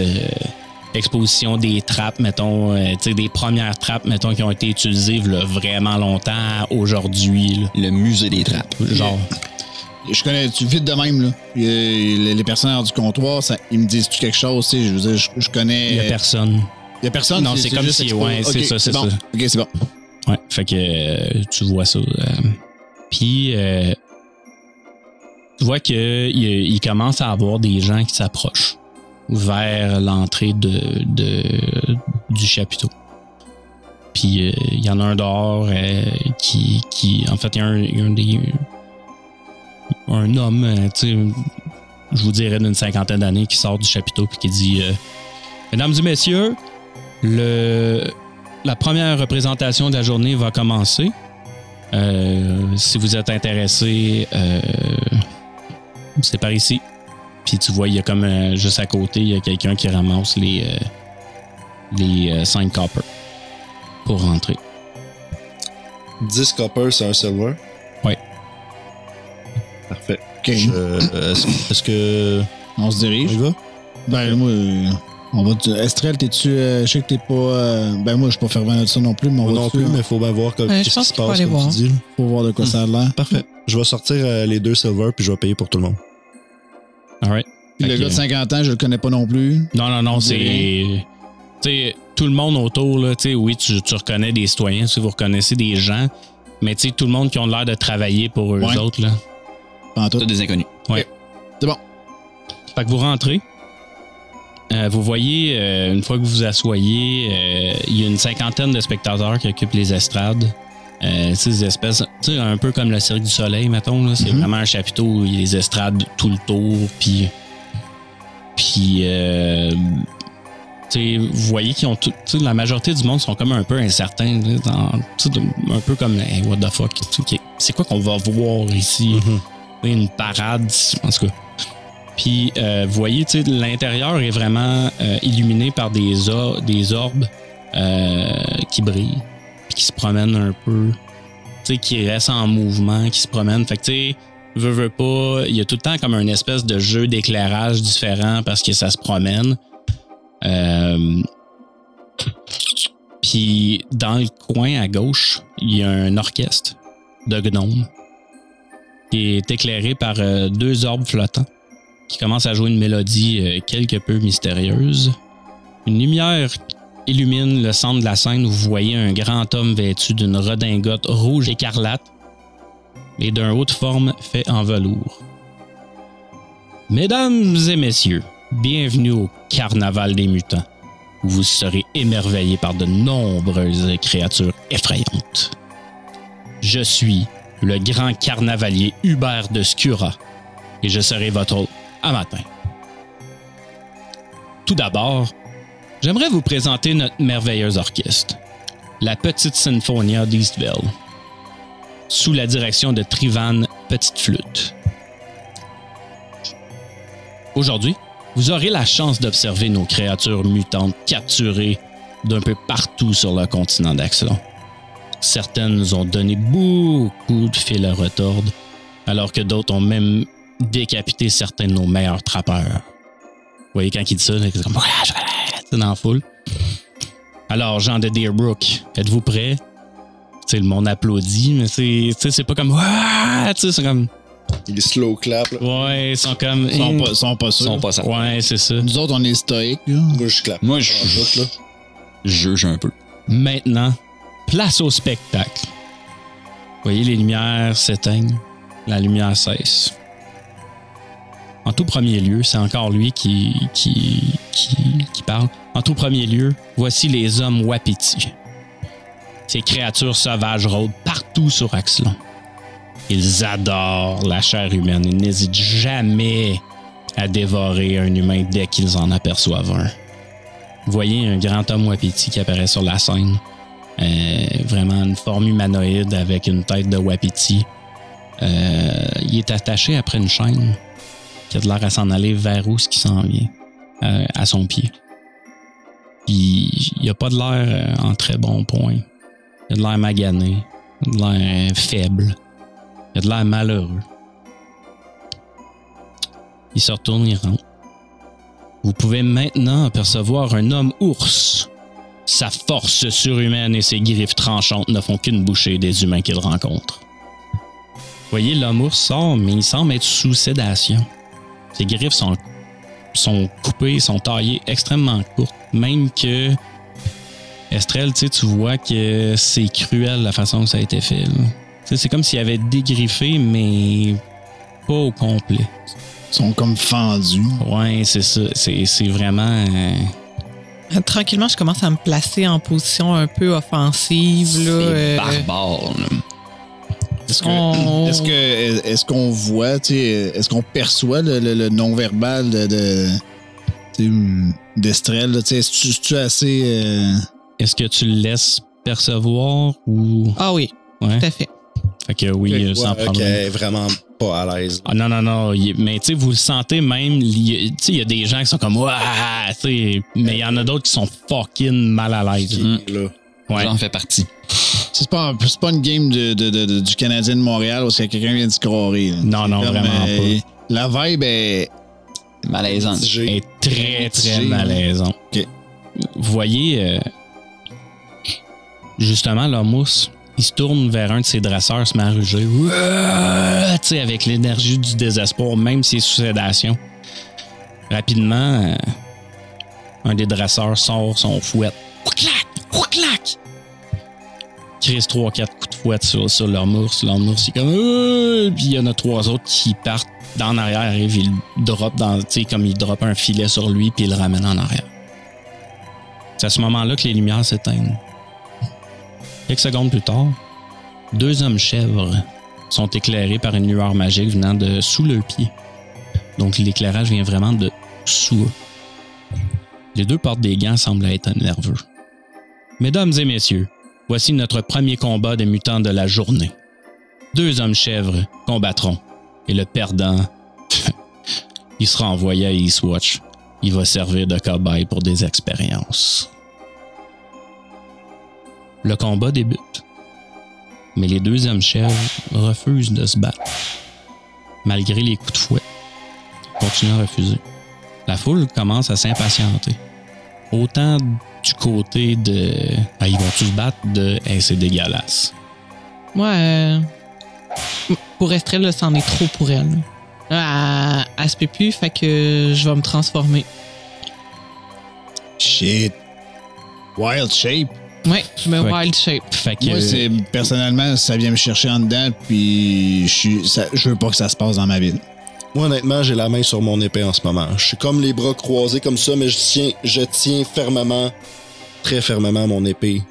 Exposition des trappes, mettons, euh, tu sais, des premières trappes, mettons, qui ont été utilisées là, vraiment longtemps aujourd'hui. Le musée des trappes. Genre, Je connais, tu vite de même, là. Les, les personnes du comptoir, ça, ils me disent-tu quelque chose, tu sais. Je veux dire, je, je connais. il y a personne. Il y a personne. Non, c'est comme juste si- expo- ouais, c'est ça, c'est bon. ça. Ok, c'est bon. Ouais, fait que euh, tu vois ça. euh. Puis, euh, tu vois qu'il il commence à avoir des gens qui s'approchent vers l'entrée de, du chapiteau. Puis, euh, il y en a un dehors euh, qui, qui. En fait, il y a un, des. Un homme, euh, je vous dirais d'une cinquantaine d'années, qui sort du chapiteau puis qui dit Mesdames et messieurs, le, la première représentation de la journée va commencer. Si vous êtes intéressé, c'est par ici. Puis tu vois, il y a comme euh, juste à côté, il y a quelqu'un qui ramasse les, euh, les euh, 5 copper pour rentrer. 10 copper, c'est un silver. Ouais. Parfait. Ok. Je- euh, Est-ce que. On se On dirige. y va? Ben, moi, euh, on va. Estrelle, t'es-tu. euh, je sais que t'es pas. euh, ben, moi, je suis pas fervent de ça non plus, mais on Moi va. non plus, mais il faut bien voir comme, Ouais, je qu'est-ce pense qui se qu'il faut passe, aller comme voir. tu dis. Faut voir de quoi ça a l'air. Parfait. Je vais sortir euh, les deux silver puis je vais payer pour tout le monde. Alright. Puis le gars de 50 ans, je le connais pas non plus. Non, non, non, On c'est. Tu sais, tout le monde autour, là, tu sais, oui, tu, tu reconnais des citoyens, tu sais, vous reconnaissez des gens, mais tu sais, tout le monde qui ont l'air de travailler pour eux Ouais. autres, là. En tout. T'as des inconnus. Fait que vous rentrez. Euh, vous voyez, euh, une fois que vous vous assoyez, euh, il y a une cinquantaine de spectateurs qui occupent les estrades. Euh, ces espèces, tu sais, un peu comme le Cirque du Soleil, mettons. là. C'est Mhm. vraiment un chapiteau où il y a les estrades tout le tour. Puis, puis euh, vous voyez qu'ils ont tout, la majorité du monde sont comme un peu incertains. dans- un peu comme, hey, what the fuck, c'est quoi qu'on va voir ici? Une parade, en tout cas. Puis, euh, vous voyez, l'intérieur est vraiment euh, illuminé par des, or- des orbes qui brillent, qui se promènent un peu, tu sais, qui restent en mouvement, qui se promènent. Fait que, tu sais, veux, veux pas, il y a tout le temps comme un espèce de jeu d'éclairage différent parce que ça se promène. Euh, puis, dans le coin à gauche, il y a un orchestre de gnomes qui est éclairé par euh, deux orbes flottants qui commence à jouer une mélodie euh, quelque peu mystérieuse. Une lumière illumine le centre de la scène où vous voyez un grand homme vêtu d'une redingote rouge écarlate et d'un haut de forme fait en velours. Mesdames et messieurs, bienvenue au Carnaval des mutants, où vous serez émerveillés par de nombreuses créatures effrayantes. Je suis le grand carnavalier Hubert de Scura, et je serai votre hôte à matin. Tout d'abord, j'aimerais vous présenter notre merveilleux orchestre, la Petite Sinfonia d'Eastville, sous la direction de Trivan Petite Flûte. Aujourd'hui, vous aurez la chance d'observer nos créatures mutantes capturées d'un peu partout sur le continent d'Axelon. Certaines nous ont donné beaucoup de fil à retordre, alors que d'autres ont même décapité certains de nos meilleurs trappeurs. Vous voyez, quand il dit ça, c'est comme c'est dans la foule. Alors, Jean de Deerbrook, êtes-vous prêts? Tu sais, le monde applaudit, mais c'est, tu sais, c'est pas comme Ouah! Tu sais, c'est comme Il est slow clap. Là. Ouais, ils sont comme Ils sont pas, sont pas Ils sûrs. sont pas ça. Ouais, c'est ça. Nous autres, on est stoïques. là. Moi, je clap. Moi, je, je juge un peu. Maintenant, place au spectacle. Vous voyez, les lumières s'éteignent, la lumière cesse. En tout premier lieu, c'est encore lui qui, qui, qui, qui parle. En tout premier lieu, voici les hommes Wapiti. Ces créatures sauvages rôdent partout sur Axelon. Ils adorent la chair humaine et n'hésitent jamais à dévorer un humain dès qu'ils en aperçoivent un. Voyez un grand homme Wapiti qui apparaît sur la scène. Euh, vraiment une forme humanoïde avec une tête de Wapiti. Euh, il est attaché après une chaîne qui a de l'air à s'en aller vers où ce qui s'en vient, euh, à son pied. Puis il a pas de l'air euh, en très bon point. Il a de l'air magané, il a de l'air euh, faible, il a de l'air malheureux. Il se retourne, il rentre. Vous pouvez maintenant apercevoir un homme ours. Sa force surhumaine et ses griffes tranchantes ne font qu'une bouchée des humains qu'il rencontre. Voyez, l'homme ours sort, mais il semble être sous sédation. Ses griffes sont, sont coupées, sont taillées extrêmement courtes, même que Estrelle, tu vois que c'est cruel la façon que ça a été fait. C'est comme s'il avait dégriffé, mais pas au complet. Ils sont comme fendus. Ouais, c'est ça. C'est vraiment. euh, Tranquillement, je commence à me placer en position un peu offensive. Là, C'est euh, barbare. là. Est-ce que- On- est-ce que est-ce qu'on voit, est-ce qu'on perçoit le, le- le non-verbal de, d'Estrelle, est-ce que tu assez euh, Est-ce que tu le laisses percevoir ou? Ah oui, Ouais. tout à fait. Fait que oui, euh, sans Ouais, problème. qu'elle est vraiment pas à l'aise. Ah non, non, non. mais tu sais, vous le sentez même. il y a- Tu sais, il y a des gens qui sont comme. Ouah! Tu sais, mais il y en a d'autres qui sont fucking mal à l'aise. Ouais. J'en fais partie. C'est pas pas une game de, de- de- de- du Canadien de Montréal où c'est quelqu'un vient de là. Non, non, Comme, vraiment euh, La vibe est Malaisant. J'ai- est très, très Mitigé, malaisant. Ok. Vous voyez, euh, justement, la mousse, il se tourne vers un de ses dresseurs, se met à ruger. Ouah! Tu sais, avec l'énergie du désespoir, même s'il est sous sédation. Rapidement, euh, un des dresseurs sort son fouet. Ouaclac! Ouaclac! Chris 3-4 coups de fouet sur, sur leur mousse. Leur mousse, il est comme. Euh! Puis il y en a trois autres qui partent d'en arrière, arrivent, ils le drop dans. Tu sais, comme il drop un filet sur lui, puis il le ramène en arrière. C'est à ce moment-là que les lumières s'éteignent. Quelques secondes plus tard, deux hommes chèvres sont éclairés par une lueur magique venant de sous leurs pieds. Donc l'éclairage vient vraiment de sous eux. Les deux portent des gants semblent être nerveux. Mesdames et messieurs, voici notre premier combat des mutants de la journée. Deux hommes chèvres combattront et le perdant, il sera envoyé à Eastwatch. Il va servir de cobaye pour des expériences. Le combat débute, mais les deux hommes chèvres refusent de se battre. Malgré les coups de fouet, ils continuent à refuser. La foule commence à s'impatienter. Autant du côté de Ah, ils vont-tu se battre de Hey, c'est dégueulasse. Moi, euh, pour Estrelle, c'en est trop pour elle. là. Elle, elle se peut plus, fait que je vais me transformer. shit. Wild shape. Ouais, je me Ouais. wild shape. Fait que Moi, c'est personnellement, ça vient me chercher en dedans, puis je suis, ça- je veux pas que ça se passe dans ma ville. Moi, honnêtement, j'ai la main sur mon épée en ce moment. Je suis comme les bras croisés comme ça, mais je tiens, je tiens fermement, très fermement mon épée.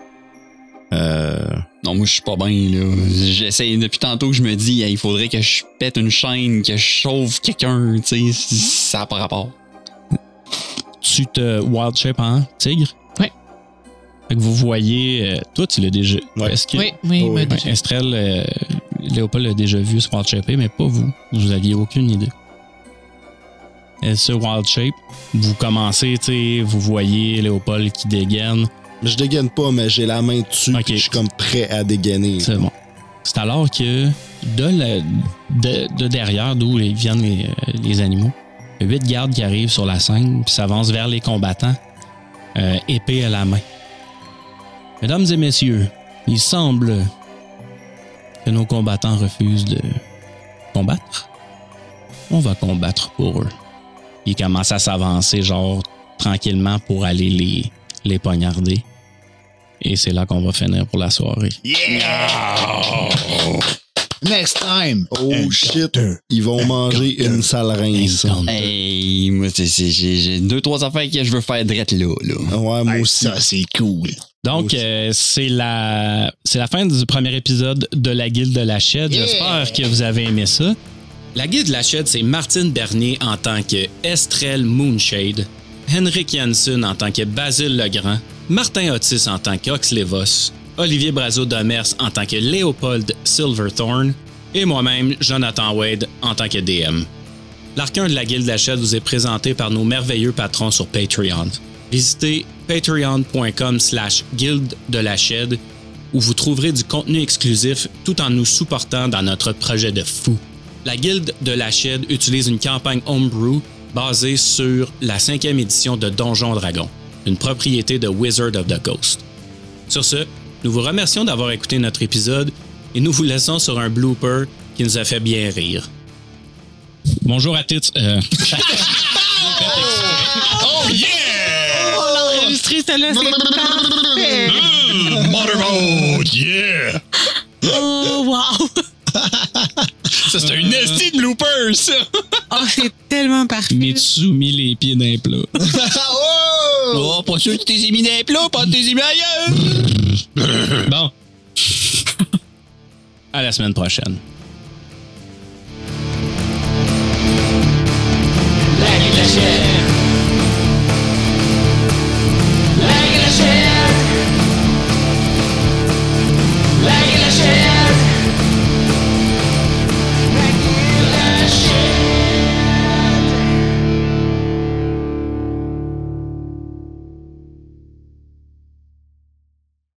Euh, Non, moi, je suis pas bien, là. J'essaie depuis tantôt que je me dis, hey, il faudrait que je pète une chaîne, que je sauve quelqu'un, tu sais. Ça n'a pas rapport. tu te wild shape en tigre? Ouais. Fait que vous voyez, euh, toi tu l'as déjà. Ouais. Est-ce que Oui, oui, Oh, oui. Estrelle, euh, Léopold l'a déjà vu ce wild shape, mais pas vous. Vous aviez aucune idée. Et ce wild shape, vous commencez, tu sais, vous voyez Léopold qui dégaine. je dégaine pas, mais j'ai la main dessus, Ok. puis je suis comme prêt à dégainer. C'est bon. C'est alors que de, la- de, de derrière d'où viennent les, euh, les animaux, a huit gardes qui arrivent sur la scène puis s'avancent vers les combattants, euh, épée à la main. Mesdames et messieurs, il semble que nos combattants refusent de combattre. On va combattre pour eux. Ils commencent à s'avancer, genre, tranquillement pour aller les, les poignarder. Et c'est là qu'on va finir pour la soirée. Next time! Oh shit, ils vont manger une sale rince. Hey, moi, c'est- c'est- j'ai j'ai deux, trois affaires que je veux faire drette là, là. Ouais, moi Hey, aussi. ça, c'est cool. Donc, euh, c'est la, c'est la fin du premier épisode de La Guilde de la. Yeah! J'espère que vous avez aimé ça. La Guilde de la Shed, c'est Martine Bernier en tant que Estrelle Moonshade, Henrik Janssen en tant que Basile Legrand, Martin Otis en tant qu'Oxlevos, Olivier Brazo-Domers en tant que Léopold Silverthorn et moi-même, Jonathan Wade, en tant que DM. L'arcane de la Guilde de la Shed vous est présenté par nos merveilleux patrons sur Patreon. Visitez patreon.com slash guilde de la Shed où vous trouverez du contenu exclusif tout en nous supportant dans notre projet de fou. La Guilde de la Shed utilise une campagne Homebrew basé sur la cinquième édition de Donjon Dragon, une propriété de Wizard of the Coast. Sur ce, nous vous remercions d'avoir écouté notre épisode et nous vous laissons sur un blooper qui nous a fait bien rire. Bonjour à tous. Euh, écrit, celle-là, c'est mmh, mmh. Mother yeah! Oh, wow! ça, c'est une estie de looper, ça! oh, c'est tellement parfait. Mais tu les pieds d'un plat. oh! oh! Pas sûr que tu t'es mis d'un plat, pas que t'es mis ailleurs! bon. à la semaine prochaine. La vie de la chair.